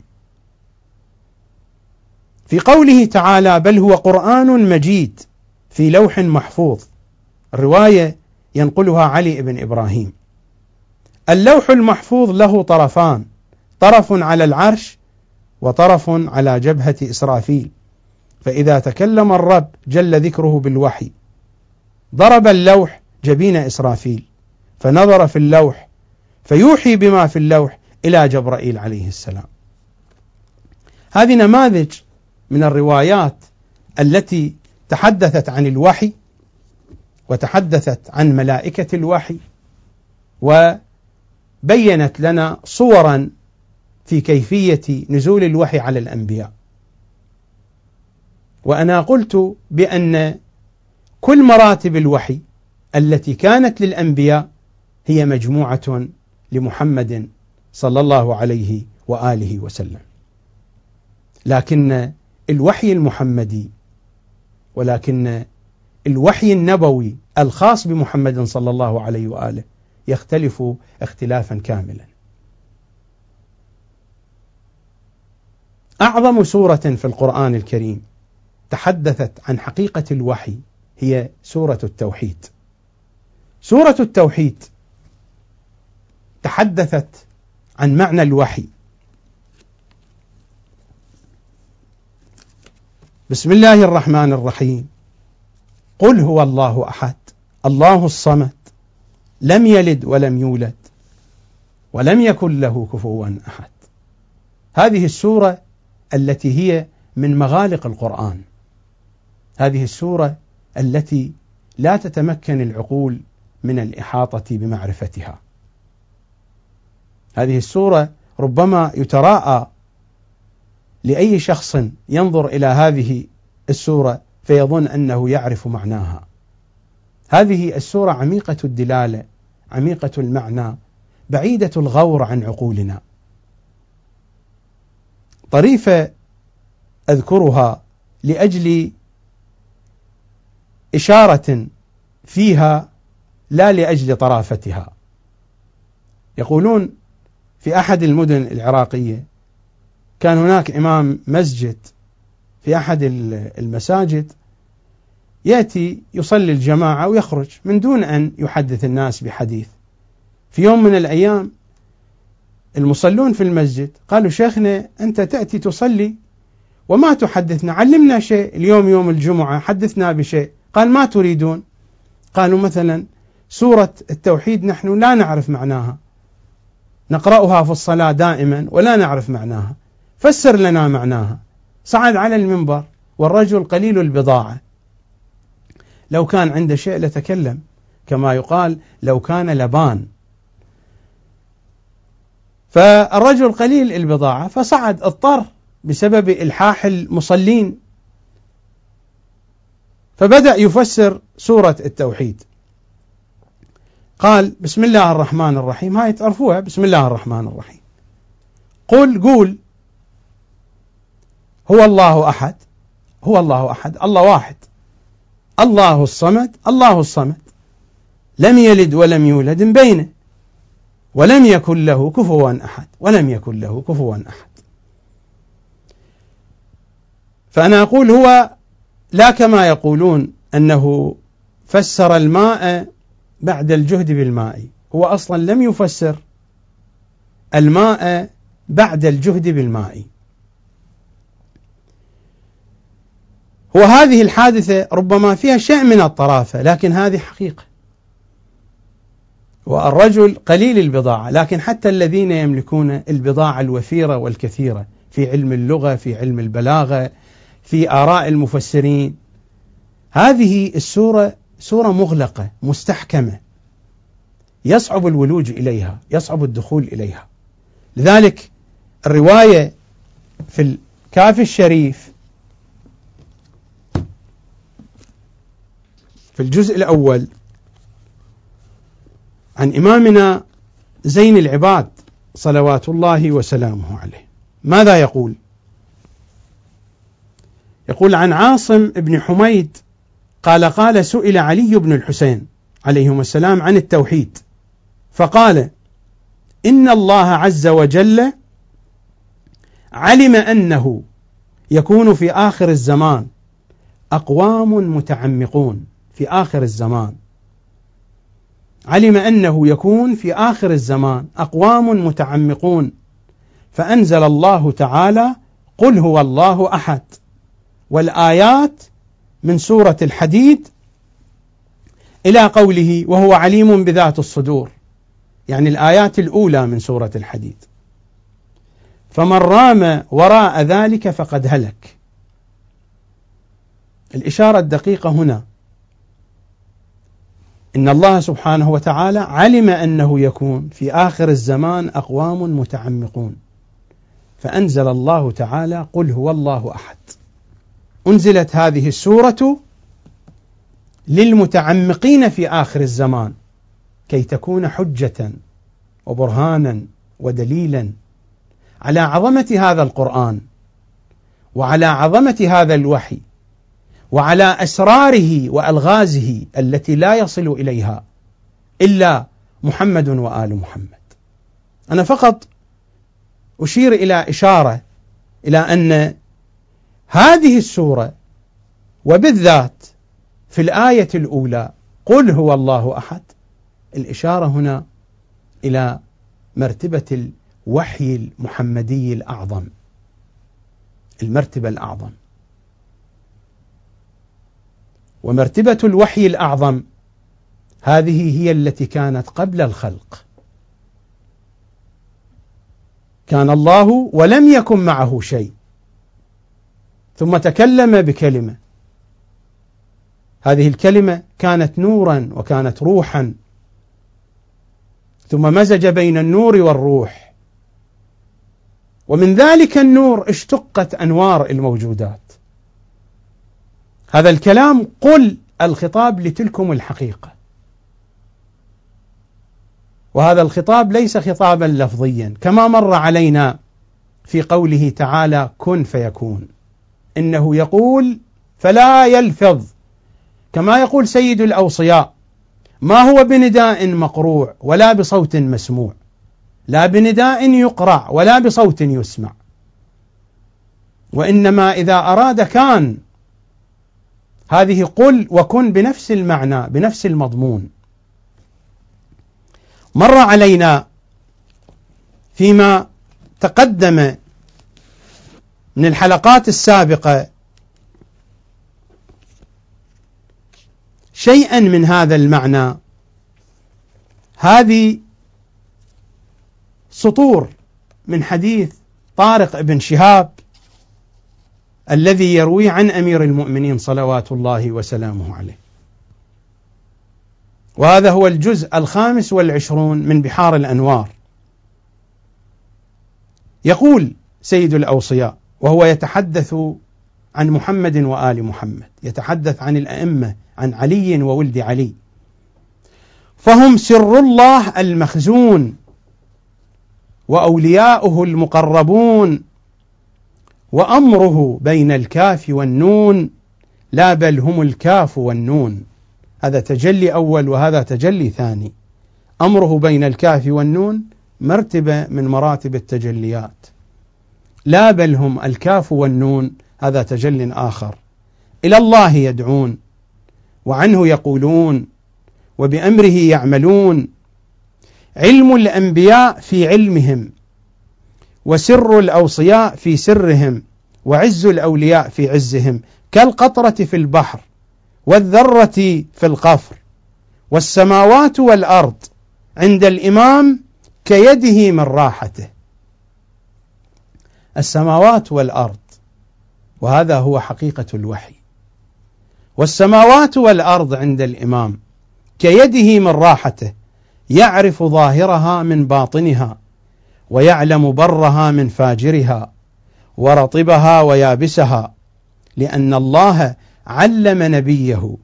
في قوله تعالى بل هو قرآن مجيد في لوح محفوظ. الرواية ينقلها علي بن إبراهيم. اللوح المحفوظ له طرفان طرف على العرش وطرف على جبهة إسرافيل. فإذا تكلم الرب جل ذكره بالوحي ضرب اللوح جبين إسرافيل فنظر في اللوح فيوحي بما في اللوح إلى جبرائيل عليه السلام. هذه نماذج من الروايات التي تحدثت عن الوحي وتحدثت عن ملائكة الوحي و بينت لنا صورا في كيفية نزول الوحي على الأنبياء. وأنا قلت بأن كل مراتب الوحي التي كانت للأنبياء هي مجموعة لمحمد صلى الله عليه وآله وسلم. لكن الوحي المحمدي ولكن الوحي النبوي الخاص بمحمد صلى الله عليه وآله يختلف اختلافا كاملا. أعظم سورة في القرآن الكريم تحدثت عن حقيقة الوحي هي سورة التوحيد. سورة التوحيد تحدثت عن معنى الوحي. بسم الله الرحمن الرحيم. قل هو الله أحد الله الصمد لم يلد ولم يولد ولم يكن له كفوا أحد. هذه السورة التي هي من مغالق القرآن. هذه السورة التي لا تتمكن العقول من الإحاطة بمعرفتها. هذه السورة ربما يتراءى لأي شخص ينظر إلى هذه السورة فيظن أنه يعرف معناها. هذه السورة عميقة الدلالة، عميقة المعنى، بعيدة الغور عن عقولنا. طريفة أذكرها لأجل إشارة فيها لا لأجل طرافتها يقولون في أحد المدن العراقية كان هناك إمام مسجد في أحد المساجد يأتي يصلي الجماعة ويخرج من دون أن يحدث الناس بحديث. في يوم من الأيام المصلون في المسجد قالوا شيخنا أنت تأتي تصلي وما تحدثنا علمنا شيء. اليوم يوم الجمعة حدثنا بشيء. قال ما تريدون؟ قالوا مثلا سورة التوحيد نحن لا نعرف معناها. نقرأها في الصلاة دائما ولا نعرف معناها. فسر لنا معناها. صعد على المنبر والرجل قليل البضاعة. لو كان عنده شيء لتكلم. كما يقال لو كان لبان. فالرجل قليل البضاعة فصعد اضطر بسبب إلحاح المصلين. فبدأ يفسر سورة التوحيد. قال بسم الله الرحمن الرحيم. هاي تعرفوها؟ بسم الله الرحمن الرحيم. قل قول هو الله أحد. هو الله أحد. الله واحد. الله الصمد الله الصمد. لم يلد ولم يولد بينه. ولم يكن له كفوا أحد ولم يكن له كفوا أحد. فأنا أقول هو لا كما يقولون أنه فسر الماء بعد الجهد بالماء. هو أصلا لم يفسر الماء بعد الجهد بالماء. وهذه الحادثة ربما فيها شيء من الطرافة لكن هذه حقيقة. والرجل قليل البضاعة لكن حتى الذين يملكون البضاعة الوفيرة والكثيرة في علم اللغة في علم البلاغة في آراء المفسرين هذه السورة سورة مغلقة مستحكمة. يصعب الولوج إليها يصعب الدخول إليها. لذلك الرواية في الكافي الشريف في الجزء الأول عن إمامنا زين العباد صلوات الله وسلامه عليه. ماذا يقول؟ يقول عن عاصم بن حميد قال قال سئل علي بن الحسين عليهما السلام عن التوحيد. فقال إن الله عز وجل علم أنه يكون في آخر الزمان أقوام متعمقون. في آخر الزمان. علم أنه يكون في آخر الزمان أقوام متعمقون. فأنزل الله تعالى قل هو الله أحد. والآيات من سورة الحديد إلى قوله وهو عليم بذات الصدور. يعني الآيات الأولى من سورة الحديد. فمن رام وراء ذلك فقد هلك. الإشارة الدقيقة هنا. إن الله سبحانه وتعالى علم أنه يكون في آخر الزمان أقوام متعمقون. فأنزل الله تعالى قل هو الله أحد. أنزلت هذه السورة للمتعمقين في آخر الزمان كي تكون حجة وبرهانا ودليلا على عظمة هذا القرآن وعلى عظمة هذا الوحي. وعلى أسراره وألغازه التي لا يصل إليها إلا محمد وآل محمد. أنا فقط أشير إلى إشارة إلى أن هذه السورة وبالذات في الآية الأولى قل هو الله أحد. الإشارة هنا إلى مرتبة الوحي المحمدي الأعظم. المرتبة الأعظم. ومرتبة الوحي الأعظم هذه هي التي كانت قبل الخلق. كان الله ولم يكن معه شيء. ثم تكلم بكلمة. هذه الكلمة كانت نورا وكانت روحا. ثم مزج بين النور والروح. ومن ذلك النور اشتقت أنوار الموجودات. هذا الكلام قل الخطاب لتلكم الحقيقة. وهذا الخطاب ليس خطابا لفظيا كما مر علينا في قوله تعالى كن فيكون إنه يقول فلا يلفظ كما يقول سيد الأوصياء ما هو بنداء مقروع ولا بصوت مسموع لا بنداء يقرع ولا بصوت يسمع. وإنما إذا أراد كان هذه قل وكن بنفس المعنى بنفس المضمون. مر علينا فيما تقدم من الحلقات السابقة شيئا من هذا المعنى. هذه سطور من حديث طارق بن شهاب الذي يروي عن أمير المؤمنين صلوات الله وسلامه عليه. وهذا هو الجزء الخامس والعشرون من بحار الأنوار. يقول سيد الأوصياء وهو يتحدث عن محمد وآل محمد يتحدث عن الأئمة عن علي وولد علي. فهم سر الله المخزون وأولياؤه المقربون وأمره بين الكاف والنون لا بل هم الكاف والنون. هذا تجلي أول وهذا تجلي ثاني. أمره بين الكاف والنون مرتبة من مراتب التجليات. لا بل هم الكاف والنون هذا تجل آخر. إلى الله يدعون وعنه يقولون وبأمره يعملون. علم الأنبياء في علمهم وسر الأوصياء في سرهم وعز الأولياء في عزهم كالقطرة في البحر والذرة في القفر. والسماوات والأرض عند الإمام كيده من راحته. السماوات والأرض وهذا هو حقيقة الوحي. والسماوات والأرض عند الإمام كيده من راحته يعرف ظاهرها من باطنها. ويعلم برها من فاجرها ورطبها ويابسها لأن الله علم نبيه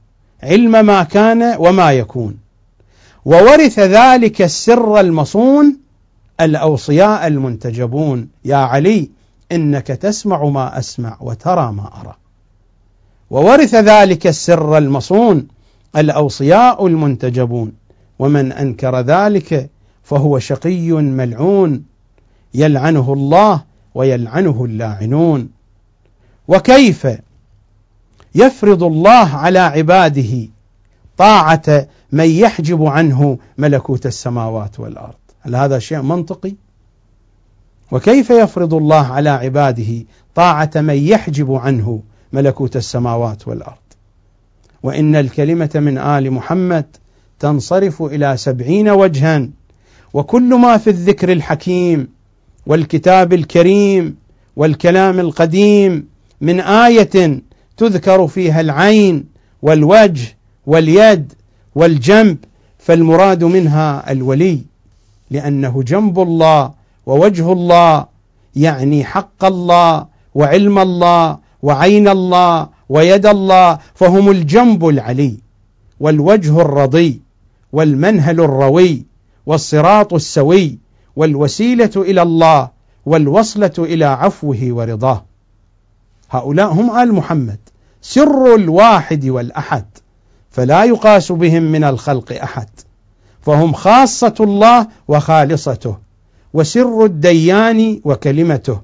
علم ما كان وما يكون وورث ذلك السر المصون الأوصياء المنتجبون. يا علي إنك تسمع ما أسمع وترى ما أرى. وورث ذلك السر المصون الأوصياء المنتجبون ومن أنكر ذلك فهو شقي ملعون. يلعنه الله ويلعنه اللاعنون. وكيف يفرض الله على عباده طاعة من يحجب عنه ملكوت السماوات والأرض؟ هل هذا شيء منطقي؟ وكيف يفرض الله على عباده طاعة من يحجب عنه ملكوت السماوات والأرض؟ وإن الكلمة من آل محمد تنصرف إلى سبعين وجها وكل ما في الذكر الحكيم والكتاب الكريم والكلام القديم من آية تذكر فيها العين والوجه واليد والجنب فالمراد منها الولي لأنه جنب الله ووجه الله يعني حق الله وعلم الله وعين الله ويد الله فهم الجنب العلي والوجه الرضي والمنهل الروي والصراط السوي. والوسيلة إلى الله والوصلة إلى عفوه ورضاه. هؤلاء هم آل محمد سر الواحد والأحد فلا يقاس بهم من الخلق أحد. فهم خاصة الله وخالصته وسر الديان وكلمته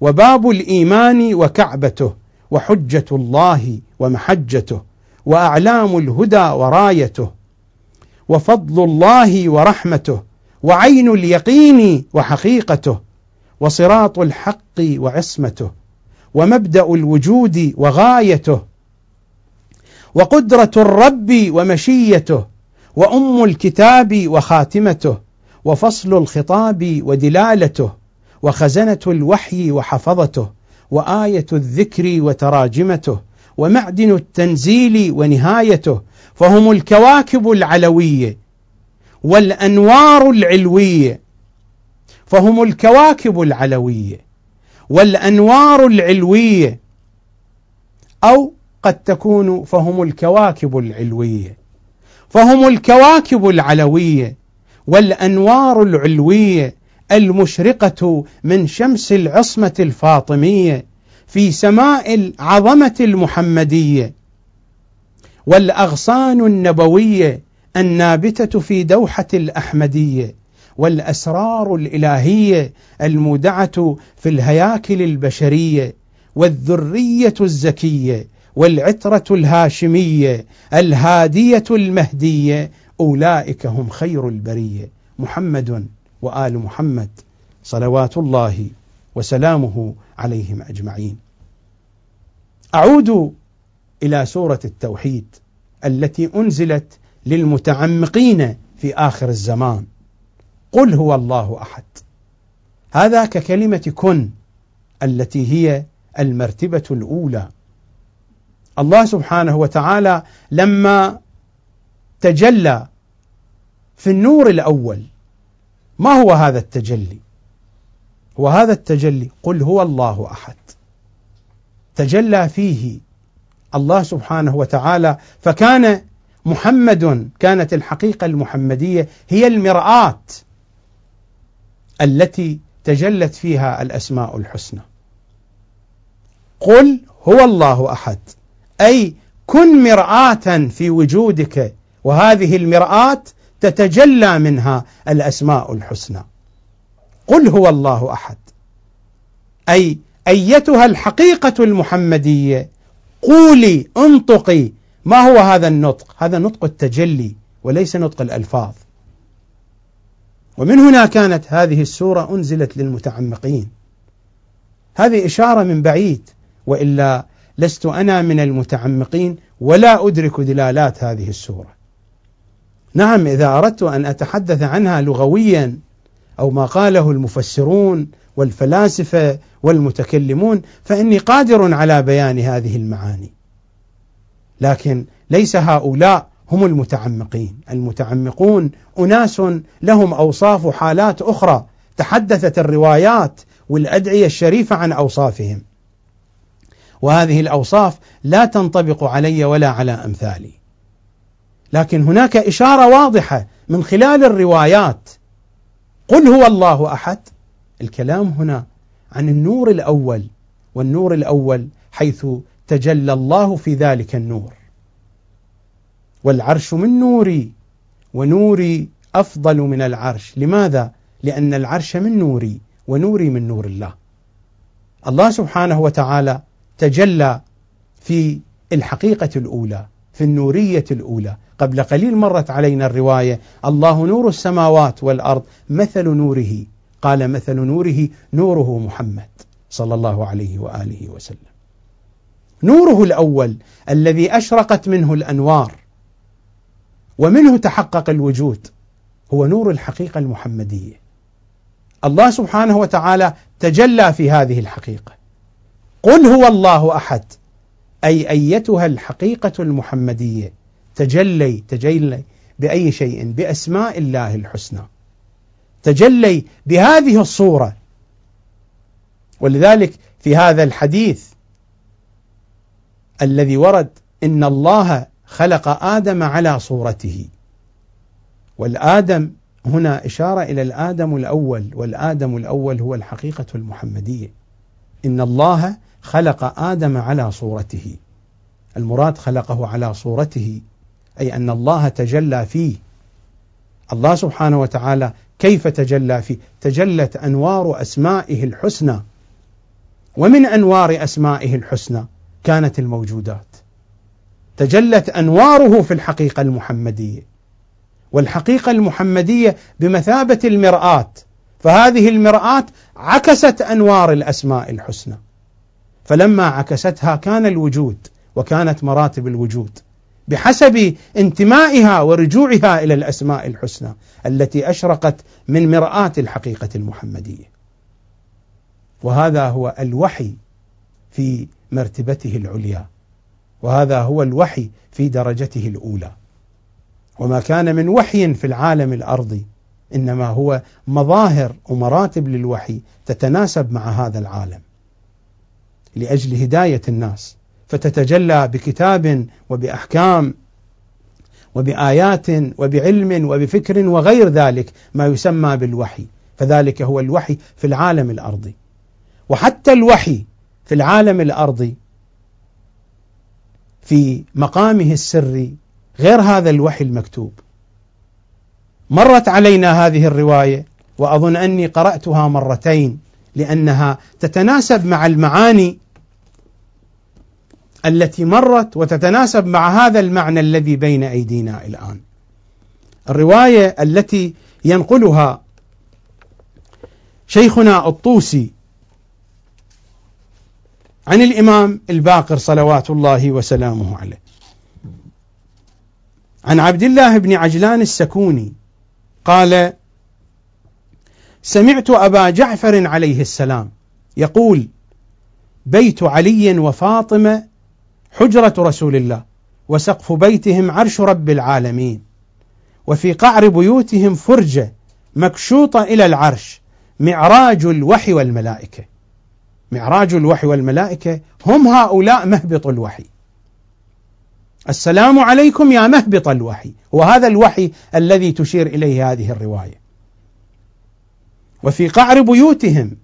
وباب الإيمان وكعبته وحجة الله ومحجته وأعلام الهدى ورايته وفضل الله ورحمته وعين اليقين وحقيقته وصراط الحق وعصمته ومبدأ الوجود وغايته وقدرة الرب ومشيته وأم الكتاب وخاتمته وفصل الخطاب ودلالته وخزنة الوحي وحفظته وآية الذكر وتراجمته ومعدن التنزيل ونهايته فهم الكواكب العلويه والأنوار العلوية فهم الكواكب العلوية والأنوار العلوية أو قد تكون فهم الكواكب العلوية. فهم الكواكب العلوية والأنوار العلوية المشرقة من شمس العصمة الفاطمية في سماء العظمة المحمدية والأغصان النبوية النابتة في دوحة الاحمديه والأسرار الالهيه المودعة في الهياكل البشريه والذرية الزكيه والعتره الهاشميه الهادية المهديه أولئك هم خير البريه محمد وآل محمد صلوات الله وسلامه عليهم أجمعين. أعود إلى سورة التوحيد التي أنزلت للمتعمقين في آخر الزمان. قل هو الله أحد. هذا ككلمة كن التي هي المرتبة الأولى. الله سبحانه وتعالى لما تجلى في النور الأول ما هو هذا التجلي؟ هو هذا التجلي قل هو الله أحد. تجلى فيه الله سبحانه وتعالى فكان محمد كانت الحقيقة المحمدية هي المرآة التي تجلت فيها الأسماء الحسنى. قل هو الله أحد أي كن مرآة في وجودك وهذه المرآة تتجلى منها الأسماء الحسنى. قل هو الله أحد أي أيتها الحقيقة المحمدية قولي انطقي ما هو هذا النطق؟ هذا نطق التجلي وليس نطق الألفاظ. ومن هنا كانت هذه السورة أنزلت للمتعمقين. هذه إشارة من بعيد وإلا لست أنا من المتعمقين ولا أدرك دلالات هذه السورة. نعم إذا أردت أن أتحدث عنها لغويا أو ما قاله المفسرون والفلاسفة والمتكلمون فإني قادر على بيان هذه المعاني. لكن ليس هؤلاء هم المتعمقين، المتعمقون أناس لهم أوصاف وحالات أخرى تحدثت الروايات والأدعية الشريفة عن أوصافهم. وهذه الأوصاف لا تنطبق علي ولا على أمثالي. لكن هناك إشارة واضحة من خلال الروايات قل هو الله أحد الكلام هنا عن النور الأول والنور الأول حيث تجلى الله في ذلك النور. والعرش من نوري ونوري أفضل من العرش. لماذا؟ لأن العرش من نوري ونوري من نور الله. الله سبحانه وتعالى تجلى في الحقيقة الأولى في النورية الأولى. قبل قليل مرت علينا الرواية الله نور السماوات والأرض مثل نوره. قال مثل نوره نوره محمد صلى الله عليه وآله وسلم. نوره الأول الذي أشرقت منه الأنوار ومنه تحقق الوجود هو نور الحقيقة المحمدية. الله سبحانه وتعالى تجلى في هذه الحقيقة. قل هو الله أحد أي أيتها الحقيقة المحمدية تجلي تجلي بأي شيء بأسماء الله الحسنى. تجلي بهذه الصورة. ولذلك في هذا الحديث الذي ورد إن الله خلق آدم على صورته. والآدم هنا إشارة إلى الآدم الأول والآدم الأول هو الحقيقة المحمدية. إن الله خلق آدم على صورته. المراد خلقه على صورته أي أن الله تجلى فيه. الله سبحانه وتعالى كيف تجلى فيه؟ تجلت أنوار أسمائه الحسنى. ومن أنوار أسمائه الحسنى؟ كانت الموجودات. تجلت أنواره في الحقيقة المحمدية. والحقيقة المحمدية بمثابة المرآة. فهذه المرآة عكست أنوار الأسماء الحسنى. فلما عكستها كان الوجود وكانت مراتب الوجود. بحسب انتمائها ورجوعها إلى الأسماء الحسنى التي أشرقت من مرآة الحقيقة المحمدية. وهذا هو الوحي في مرتبته العليا. وهذا هو الوحي في درجته الأولى. وما كان من وحي في العالم الارضي إنما هو مظاهر ومراتب للوحي تتناسب مع هذا العالم. لأجل هداية الناس. فتتجلى بكتاب وبأحكام وبآيات وبعلم وبفكر وغير ذلك ما يسمى بالوحي فذلك هو الوحي في العالم الارضي وحتى الوحي في العالم الأرضي في مقامه السري غير هذا الوحي المكتوب مرت علينا هذه الرواية وأظن أني قرأتها مرتين لأنها تتناسب مع المعاني التي مرت وتتناسب مع هذا المعنى الذي بين أيدينا الآن. الرواية التي ينقلها شيخنا الطوسي عن الإمام الباقر صلوات الله وسلامه عليه. عن عبد الله بن عجلان السكوني قال: سمعت أبا جعفر عليه السلام يقول: بيت علي وفاطمة حجرة رسول الله وسقف بيتهم عرش رب العالمين وفي قعر بيوتهم فرجة مكشوطة إلى العرش معراج الوحي والملائكة معراج الوحي والملائكة هم هؤلاء مهبط الوحي. السلام عليكم يا مهبط الوحي. وهذا الوحي الذي تشير إليه هذه الرواية. وفي قعر بيوتهم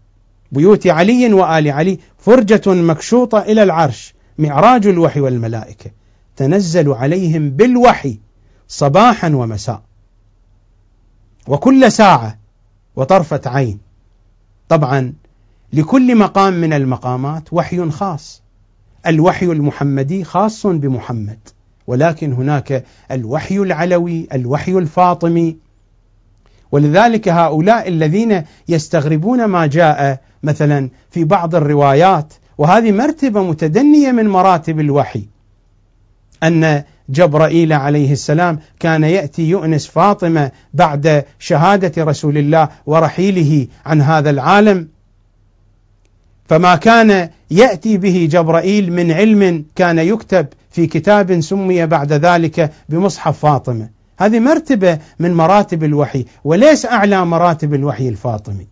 بيوت علي وآل علي فرجة مكشوطة إلى العرش معراج الوحي والملائكة. تنزل عليهم بالوحي صباحا ومساء. وكل ساعة وطرفة عين. طبعا لكل مقام من المقامات وحي خاص. الوحي المحمدي خاص بمحمد ولكن هناك الوحي العلوي الوحي الفاطمي. ولذلك هؤلاء الذين يستغربون ما جاء مثلا في بعض الروايات وهذه مرتبة متدنية من مراتب الوحي. أن جبرائيل عليه السلام كان يأتي يؤنس فاطمة بعد شهادة رسول الله ورحيله عن هذا العالم. فما كان يأتي به جبرائيل من علم كان يكتب في كتاب سمي بعد ذلك بمصحف فاطمة. هذه مرتبة من مراتب الوحي وليس أعلى مراتب الوحي الفاطمي.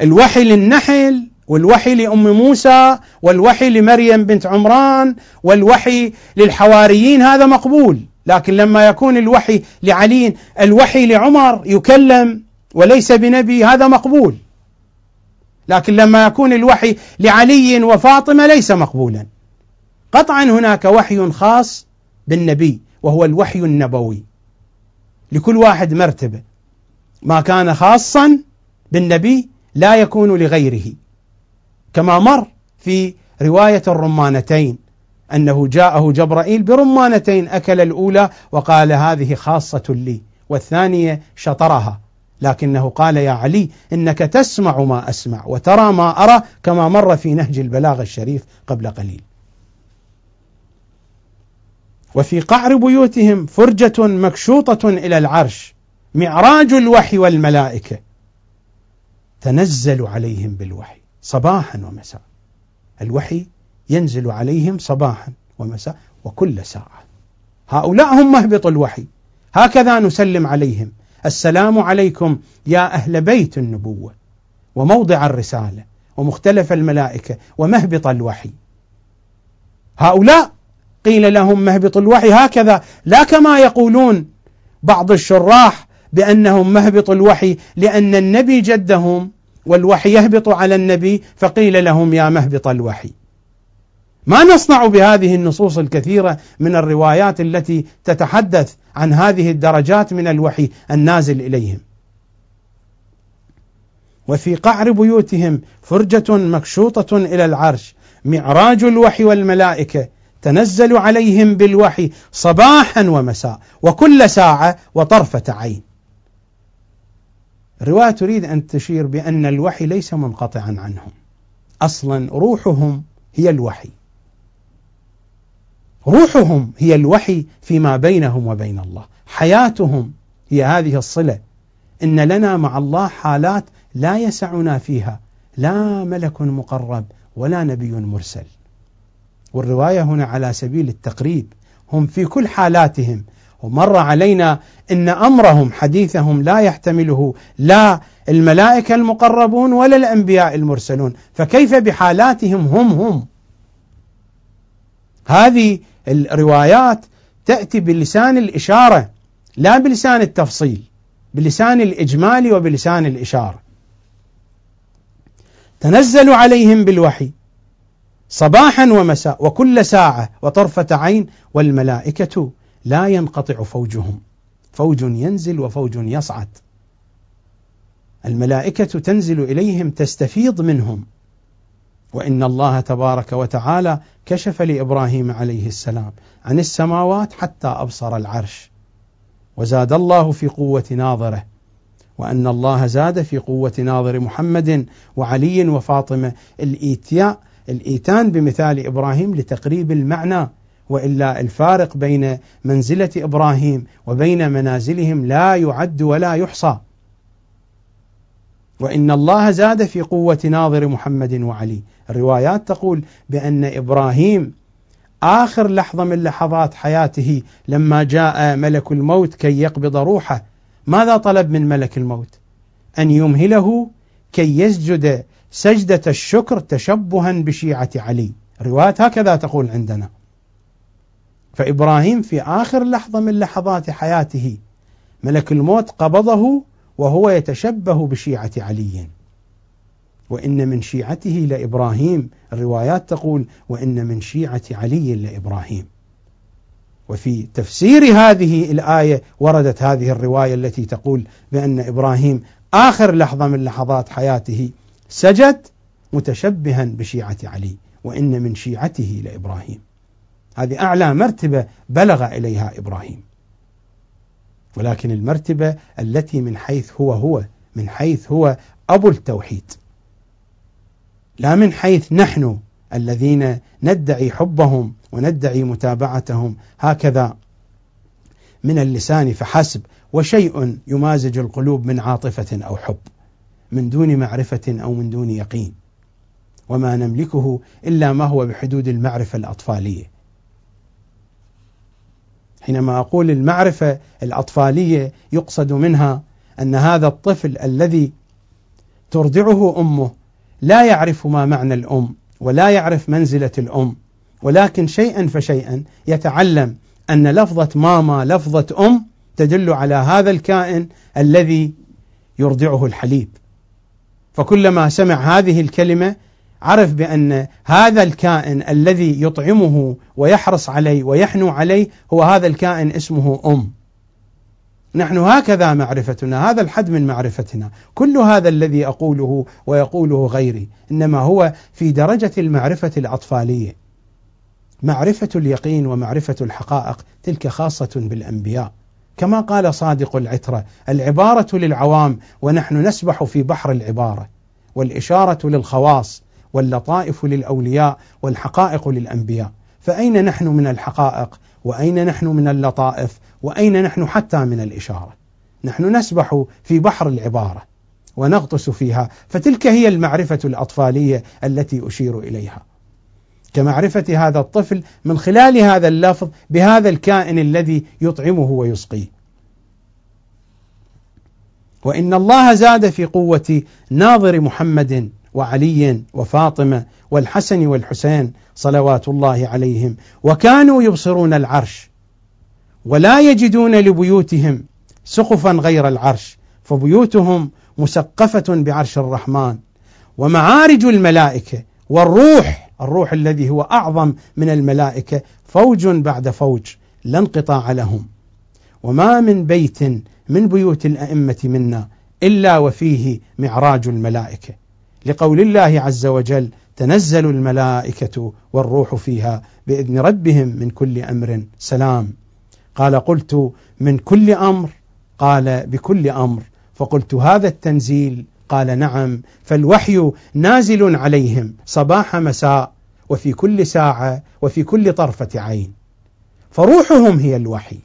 الوحي للنحل والوحي لأم موسى والوحي لمريم بنت عمران والوحي للحواريين هذا مقبول. لكن لما يكون الوحي لعلي الوحي لعمر يكلم وليس بنبي هذا مقبول. لكن لما يكون الوحي لعلي وفاطمة ليس مقبولا. قطعا هناك وحي خاص بالنبي وهو الوحي النبوي. لكل واحد مرتبة. ما كان خاصا بالنبي لا يكون لغيره. كما مر في رواية الرمانتين أنه جاءه جبرائيل برمانتين أكل الأولى وقال هذه خاصة لي والثانية شطرها. لكنه قال يا علي إنك تسمع ما أسمع وترى ما أرى كما مر في نهج البلاغ الشريف قبل قليل. وفي قعر بيوتهم فرجة مكشوطة إلى العرش معراج الوحي والملائكة تنزل عليهم بالوحي صباحا ومساء. الوحي ينزل عليهم صباحا ومساء وكل ساعة. هؤلاء هم مهبط الوحي. هكذا نسلم عليهم. السلام عليكم يا أهل بيت النبوة وموضع الرسالة ومختلف الملائكة ومهبط الوحي. هؤلاء قيل لهم مهبط الوحي هكذا لا كما يقولون بعض الشراح بأنهم مهبط الوحي لأن النبي جدهم والوحي يهبط على النبي فقيل لهم يا مهبط الوحي. ما نصنع بهذه النصوص الكثيرة من الروايات التي تتحدث عن هذه الدرجات من الوحي النازل إليهم. وفي قعر بيوتهم فرجة مكشوطة إلى العرش معراج الوحي والملائكة تنزل عليهم بالوحي صباحا ومساء وكل ساعة وطرفة عين. الرواية تريد أن تشير بأن الوحي ليس منقطعا عنهم. أصلا روحهم هي الوحي. روحهم هي الوحي فيما بينهم وبين الله. حياتهم هي هذه الصلة. إن لنا مع الله حالات لا يسعنا فيها. لا ملك مقرب ولا نبي مرسل. والرواية هنا على سبيل التقريب. هم في كل حالاتهم. ومر علينا إن أمرهم حديثهم لا يحتمله لا الملائكة المقربون ولا الأنبياء المرسلون، فكيف بحالاتهم هم هم؟ هذه الروايات تأتي بلسان الإشارة لا بلسان التفصيل، بلسان الإجمال وبلسان الإشارة. تنزل عليهم بالوحي صباحا ومساء وكل ساعة وطرفة عين والملائكة لا ينقطع فوجهم. فوج ينزل وفوج يصعد. الملائكة تنزل إليهم تستفيض منهم. وإن الله تبارك وتعالى كشف لإبراهيم عليه السلام عن السماوات حتى أبصر العرش وزاد الله في قوة ناظره وأن الله زاد في قوة ناظر محمد وعلي وفاطمة الإيتياء الإيتان بمثال إبراهيم لتقريب المعنى وإلا الفارق بين منزلة إبراهيم وبين منازلهم لا يعد ولا يحصى. وإن الله زاد في قوة ناظر محمد وعلي، الروايات تقول بأن إبراهيم آخر لحظة من لحظات حياته لما جاء ملك الموت كي يقبض روحه، ماذا طلب من ملك الموت؟ أن يمهله كي يسجد سجدة الشكر تشبها بشيعة علي، الروايات هكذا تقول عندنا. فإبراهيم في آخر لحظة من لحظات حياته ملك الموت قبضه وهو يتشبه بشيعة علي. وإن من شيعته لإبراهيم. الروايات تقول وإن من شيعة علي لإبراهيم. وفي تفسير هذه الآية وردت هذه الرواية التي تقول بأن إبراهيم آخر لحظة من لحظات حياته سجد متشبها بشيعة علي. وإن من شيعته لإبراهيم. هذه أعلى مرتبة بلغ إليها إبراهيم. ولكن المرتبة التي من حيث هو هو من حيث هو أبو التوحيد. لا من حيث نحن الذين ندعي حبهم وندعي متابعتهم هكذا. من اللسان فحسب وشيء يمازج القلوب من عاطفة أو حب من دون معرفة أو من دون يقين. وما نملكه إلا ما هو بحدود المعرفة الأطفالية. حينما أقول المعرفة الأطفالية يقصد منها أن هذا الطفل الذي ترضعه أمه لا يعرف ما معنى الأم ولا يعرف منزلة الأم ولكن شيئا فشيئا يتعلم أن لفظة ماما لفظة أم تدل على هذا الكائن الذي يرضعه الحليب. فكلما سمع هذه الكلمة عرف بأن هذا الكائن الذي يطعمه ويحرص عليه ويحنو عليه هو هذا الكائن اسمه أم. نحن هكذا معرفتنا هذا الحد من معرفتنا. كل هذا الذي أقوله ويقوله غيري إنما هو في درجة المعرفة الأطفالية. معرفة اليقين ومعرفة الحقائق تلك خاصة بالأنبياء. كما قال صادق العترة العبارة للعوام ونحن نسبح في بحر العبارة والإشارة للخواص واللطائف للأولياء والحقائق للأنبياء. فأين نحن من الحقائق؟ وأين نحن من اللطائف؟ وأين نحن حتى من الإشارة؟ نحن نسبح في بحر العبارة ونغطس فيها فتلك هي المعرفة الأطفالية التي أشير إليها. كمعرفة هذا الطفل من خلال هذا اللفظ بهذا الكائن الذي يطعمه ويسقيه. وإن الله زاد في قوة ناظر محمد وعلي وفاطمة والحسن والحسين صلوات الله عليهم. وكانوا يبصرون العرش ولا يجدون لبيوتهم سقفا غير العرش فبيوتهم مسقفة بعرش الرحمن. ومعارج الملائكة والروح الروح الذي هو أعظم من الملائكة فوج بعد فوج لا انقطاع لهم. وما من بيت من بيوت الأئمة منا إلا وفيه معراج الملائكة. لقول الله عز وجل تنزل الملائكة والروح فيها بإذن ربهم من كل أمر سلام. قال قلت من كل أمر قال بكل أمر. فقلت هذا التنزيل؟ قال نعم. فالوحي نازل عليهم صباح مساء وفي كل ساعة وفي كل طرفة عين. فروحهم هي الوحي.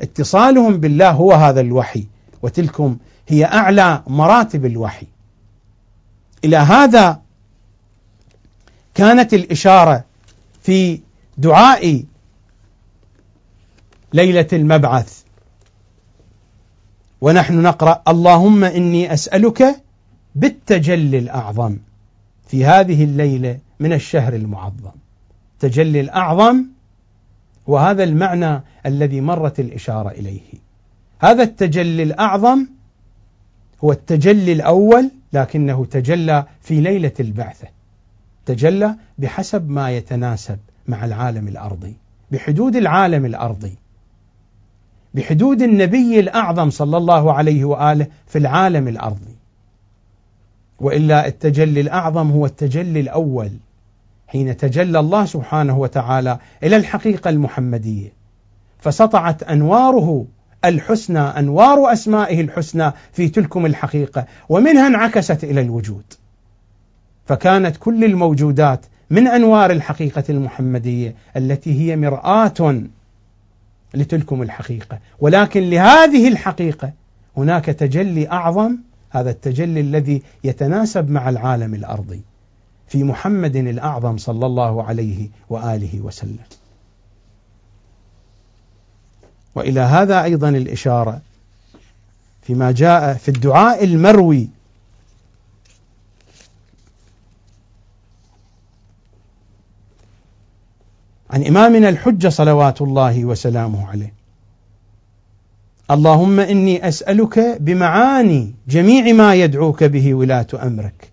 اتصالهم بالله هو هذا الوحي وتلكم هي أعلى مراتب الوحي. إلى هذا كانت الإشارة في دعاء ليلة المبعث. ونحن نقرأ اللهم إني أسألك بالتجلي الأعظم في هذه الليلة من الشهر المعظم. تجلي الأعظم وهذا المعنى الذي مرت الإشارة إليه. هذا التجلي الأعظم هو التجلي الأول لكنه تجلى في ليلة البعثة. تجلى بحسب ما يتناسب مع العالم الأرضي بحدود العالم الأرضي بحدود النبي الأعظم صلى الله عليه وآله في العالم الأرضي. وإلا التجلي الأعظم هو التجلي الأول حين تجلى الله سبحانه وتعالى إلى الحقيقة المحمدية فسطعت أنواره الحسنى أنوار أسمائه الحسنى في تلكم الحقيقة ومنها انعكست إلى الوجود. فكانت كل الموجودات من أنوار الحقيقة المحمدية التي هي مرآة لتلكم الحقيقة. ولكن لهذه الحقيقة هناك تجلي أعظم هذا التجلي الذي يتناسب مع العالم الأرضي في محمد الأعظم صلى الله عليه وآله وسلم. وإلى هذا أيضا الإشارة فيما جاء في الدعاء المروي. عن إمامنا الحجة صلوات الله وسلامه عليه. اللهم إني أسألك بمعاني جميع ما يدعوك به ولاة أمرك.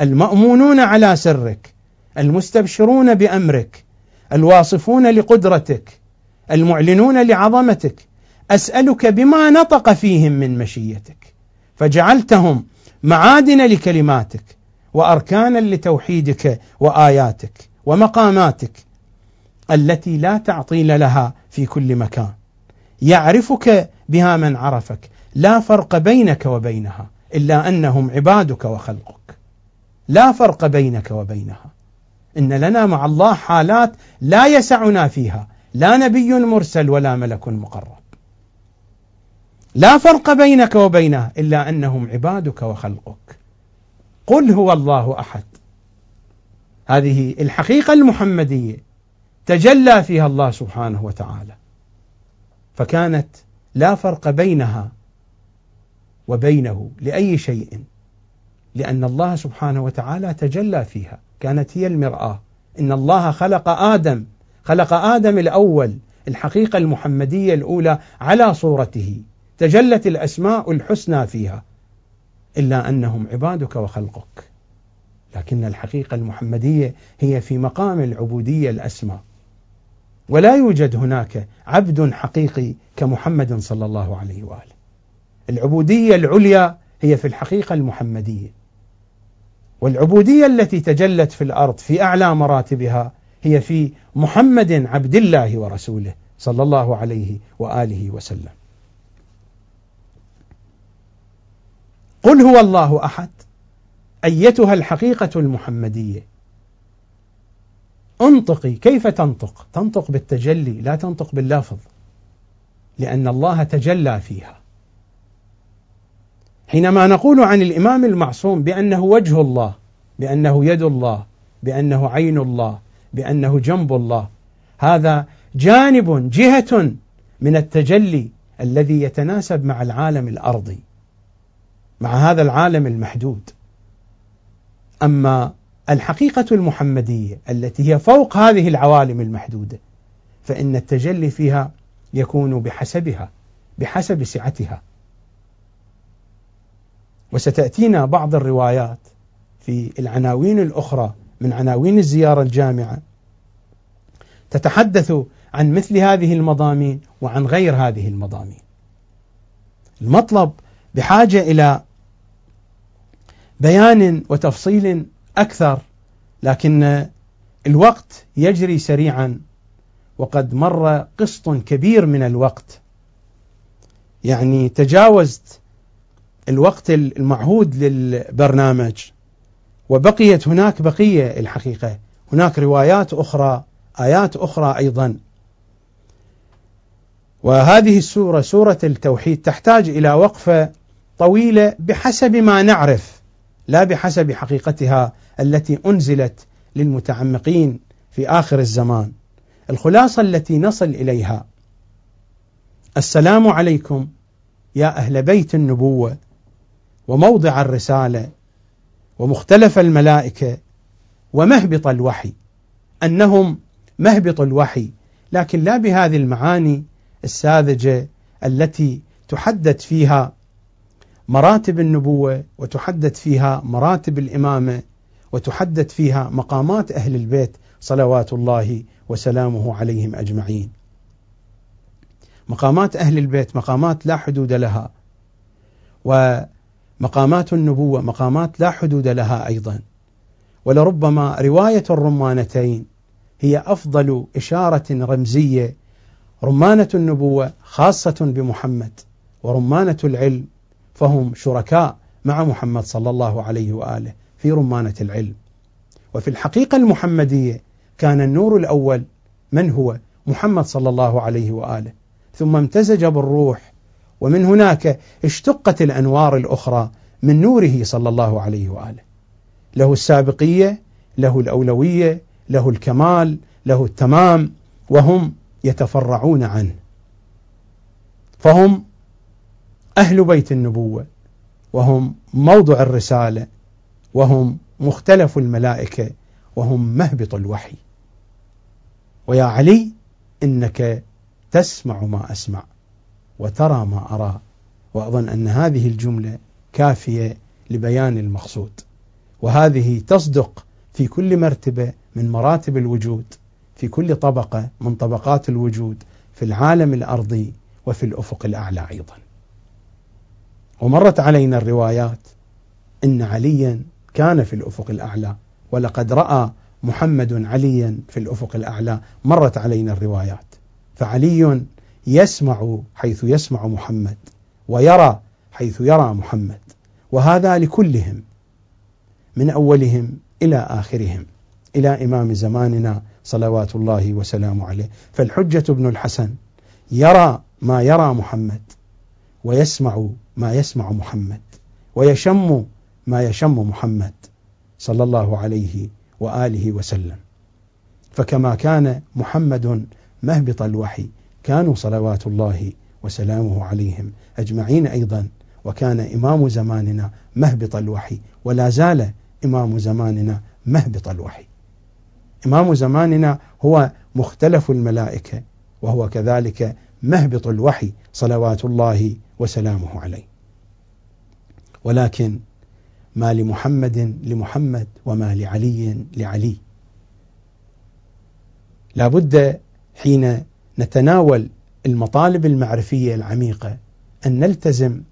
المأمونون على سرك. المستبشرون بأمرك. الواصفون لقدرتك. المعلنون لعظمتك أسألك بما نطق فيهم من مشيتك. فجعلتهم معادن لكلماتك وأركانا لتوحيدك وآياتك ومقاماتك التي لا تعطيل لها في كل مكان. يعرفك بها من عرفك لا فرق بينك وبينها إلا أنهم عبادك وخلقك. لا فرق بينك وبينها. إن لنا مع الله حالات لا يسعنا فيها. لا نبي مرسل ولا ملك مقرب. لا فرق بينك وبينه إلا أنهم عبادك وخلقك. قل هو الله أحد. هذه الحقيقة المحمدية تجلى فيها الله سبحانه وتعالى. فكانت لا فرق بينها وبينه لأي شيء لأن الله سبحانه وتعالى تجلى فيها. كانت هي المرآة. إن الله خلق آدم. خلق آدم الأول الحقيقة المحمدية الأولى على صورته تجلت الأسماء الحسنى فيها إلا أنهم عبادك وخلقك لكن الحقيقة المحمدية هي في مقام العبودية الأسمى ولا يوجد هناك عبد حقيقي كمحمد صلى الله عليه وآله. العبودية العليا هي في الحقيقة المحمدية. والعبودية التي تجلت في الأرض في أعلى مراتبها هي في محمد عبد الله ورسوله صلى الله عليه وآله وسلم. قل هو الله أحد أيتها الحقيقة المحمدية. انطقي كيف تنطق؟ تنطق بالتجلي لا تنطق باللفظ. لأن الله تجلى فيها. حينما نقول عن الإمام المعصوم بأنه وجه الله، بأنه يد الله، بأنه عين الله، بأنه جنب الله. هذا جانب جهة من التجلي الذي يتناسب مع العالم الأرضي مع هذا العالم المحدود. أما الحقيقة المحمدية التي هي فوق هذه العوالم المحدودة فإن التجلي فيها يكون بحسبها بحسب سعتها. وستأتينا بعض الروايات في العناوين الأخرى من عناوين الزيارة الجامعة. تتحدث عن مثل هذه المضامين وعن غير هذه المضامين. المطلب بحاجة إلى بيان وتفصيل أكثر لكن الوقت يجري سريعا وقد مر قسط كبير من الوقت. يعني تجاوزت الوقت المعهود للبرنامج. وبقيت هناك بقية الحقيقة. هناك روايات أخرى آيات أخرى أيضا. وهذه السورة سورة التوحيد تحتاج إلى وقفة طويلة بحسب ما نعرف لا بحسب حقيقتها التي أنزلت للمتعمقين في آخر الزمان. الخلاصة التي نصل إليها. السلام عليكم يا أهل بيت النبوة وموضع الرسالة. ومختلف الملائكة ومهبط الوحي أنهم مهبط الوحي لكن لا بهذه المعاني الساذجة التي تحدد فيها مراتب النبوة وتحدد فيها مراتب الإمامة وتحدد فيها مقامات أهل البيت صلوات الله وسلامه عليهم أجمعين. مقامات أهل البيت مقامات لا حدود لها. ومقامات النبوة مقامات لا حدود لها أيضا. ولربما رواية الرمانتين هي أفضل إشارة رمزية رمانة النبوة خاصة بمحمد ورمانة العلم فهم شركاء مع محمد صلى الله عليه وآله في رمانة العلم. وفي الحقيقة المحمدية كان النور الأول من هو؟ محمد صلى الله عليه وآله. ثم امتزج بالروح ومن هناك اشتقت الأنوار الأخرى من نوره صلى الله عليه وآله. له السابقية، له الأولوية، له الكمال، له التمام وهم يتفرعون عنه. فهم أهل بيت النبوة وهم موضع الرسالة وهم مختلف الملائكة وهم مهبط الوحي. ويا علي إنك تسمع ما أسمع وترى ما أرى. وأظن أن هذه الجملة كافية لبيان المقصود. وهذه تصدق في كل مرتبة من مراتب الوجود في كل طبقة من طبقات الوجود في العالم الأرضي وفي الأفق الأعلى أيضا. ومرت علينا الروايات إن عليا كان في الأفق الأعلى ولقد رأى محمد عليا في الأفق الأعلى. مرت علينا الروايات. فعلي يسمع حيث يسمع محمد ويرى حيث يرى محمد وهذا لكلهم من أولهم إلى آخرهم إلى إمام زماننا صلوات الله وسلامه عليه. فالحجة ابن الحسن يرى ما يرى محمد ويسمع ما يسمع محمد ويشم ما يشم محمد صلى الله عليه وآله وسلم. فكما كان محمد مهبط الوحي كانوا صلوات الله وسلامه عليهم أجمعين أيضا وكان إمام زماننا مهبط الوحي ولا زال إمام زماننا مهبط الوحي. إمام زماننا هو مختلف الملائكة وهو كذلك مهبط الوحي صلوات الله وسلامه عليه. ولكن ما لمحمد لمحمد وما لعلي لعلي. لا بد حين نتناول المطالب المعرفية العميقة أن نلتزم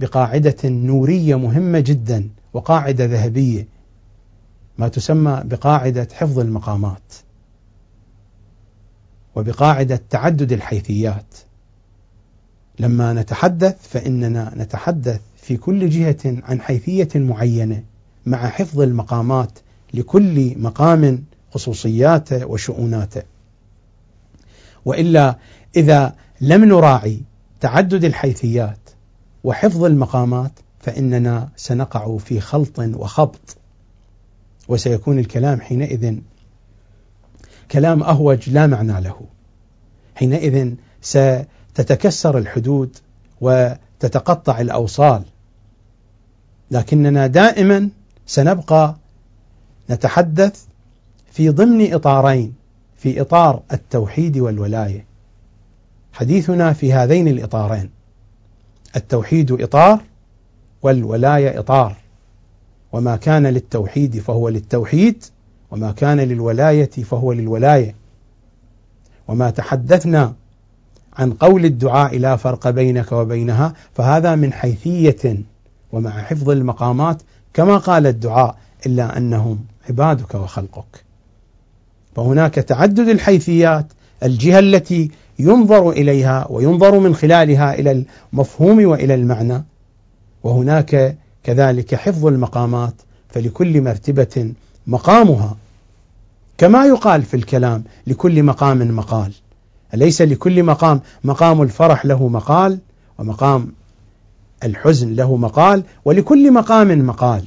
بقاعدة نورية مهمة جدا وقاعدة ذهبية ما تسمى بقاعدة حفظ المقامات وبقاعدة تعدد الحيثيات. لما نتحدث فإننا نتحدث في كل جهة عن حيثية معينة مع حفظ المقامات لكل مقام خصوصياته وشؤوناته. وإلا إذا لم نراعي تعدد الحيثيات وحفظ المقامات فإننا سنقع في خلط وخبط وسيكون الكلام حينئذ كلام أهوج لا معنى له. حينئذ ستتكسر الحدود وتتقطع الأوصال. لكننا دائما سنبقى نتحدث في ضمن إطارين. في إطار التوحيد والولاية. حديثنا في هذين الإطارين. التوحيد إطار والولاية إطار. وما كان للتوحيد فهو للتوحيد وما كان للولاية فهو للولاية. وما تحدثنا عن قول الدعاء لا فرق بينك وبينها فهذا من حيثية ومع حفظ المقامات كما قال الدعاء إلا أنهم عبادك وخلقك. فهناك تعدد الحيثيات الجهة التي ينظر إليها وينظر من خلالها إلى المفهوم وإلى المعنى. وهناك كذلك حفظ المقامات فلكل مرتبة مقامها. كما يقال في الكلام لكل مقام مقال. أليس لكل مقام مقام الفرح له مقال ومقام الحزن له مقال ولكل مقام مقال.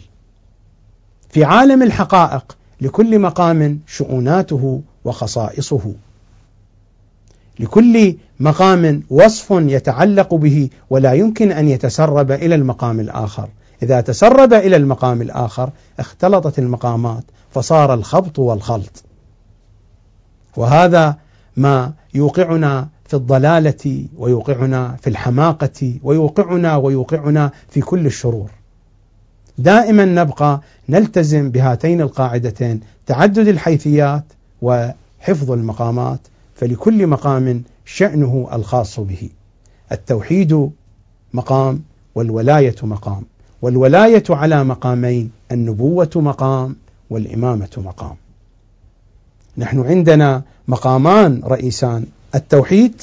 في عالم الحقائق لكل مقام شؤوناته وخصائصه. لكل مقام وصف يتعلق به ولا يمكن أن يتسرب إلى المقام الآخر. إذا تسرب إلى المقام الآخر اختلطت المقامات فصار الخبط والخلط. وهذا ما يوقعنا في الضلالة ويوقعنا في الحماقة ويوقعنا ويوقعنا في كل الشرور. دائما نبقى نلتزم بهاتين القاعدتين تعدد الحيثيات وحفظ المقامات فلكل مقام شأنه الخاص به. التوحيد مقام والولاية مقام والولاية على مقامين النبوة مقام والإمامة مقام. نحن عندنا مقامان رئيسان التوحيد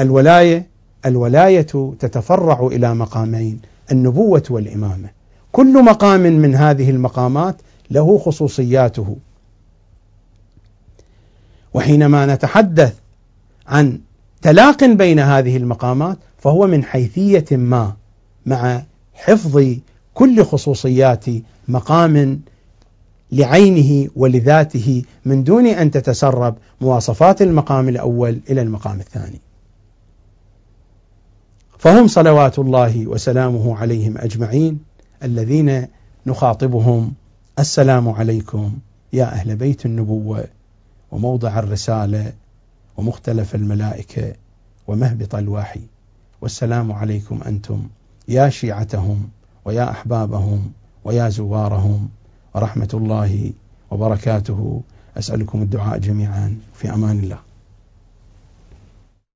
الولاية الولاية تتفرع إلى مقامين النبوة والإمامة. كل مقام من هذه المقامات له خصوصياته وحينما نتحدث عن تلاق بين هذه المقامات فهو من حيثية ما مع حفظ كل خصوصيات مقام لعينه ولذاته من دون أن تتسرب مواصفات المقام الأول إلى المقام الثاني. فهم صلوات الله وسلامه عليهم أجمعين الذين نخاطبهم. السلام عليكم يا أهل بيت النبوة وموضع الرسالة ومختلف الملائكة ومهبط الوحي. والسلام عليكم أنتم يا شيعتهم ويا أحبابهم ويا زوارهم. ورحمة الله وبركاته. أسألكم الدعاء جميعا. في أمان الله.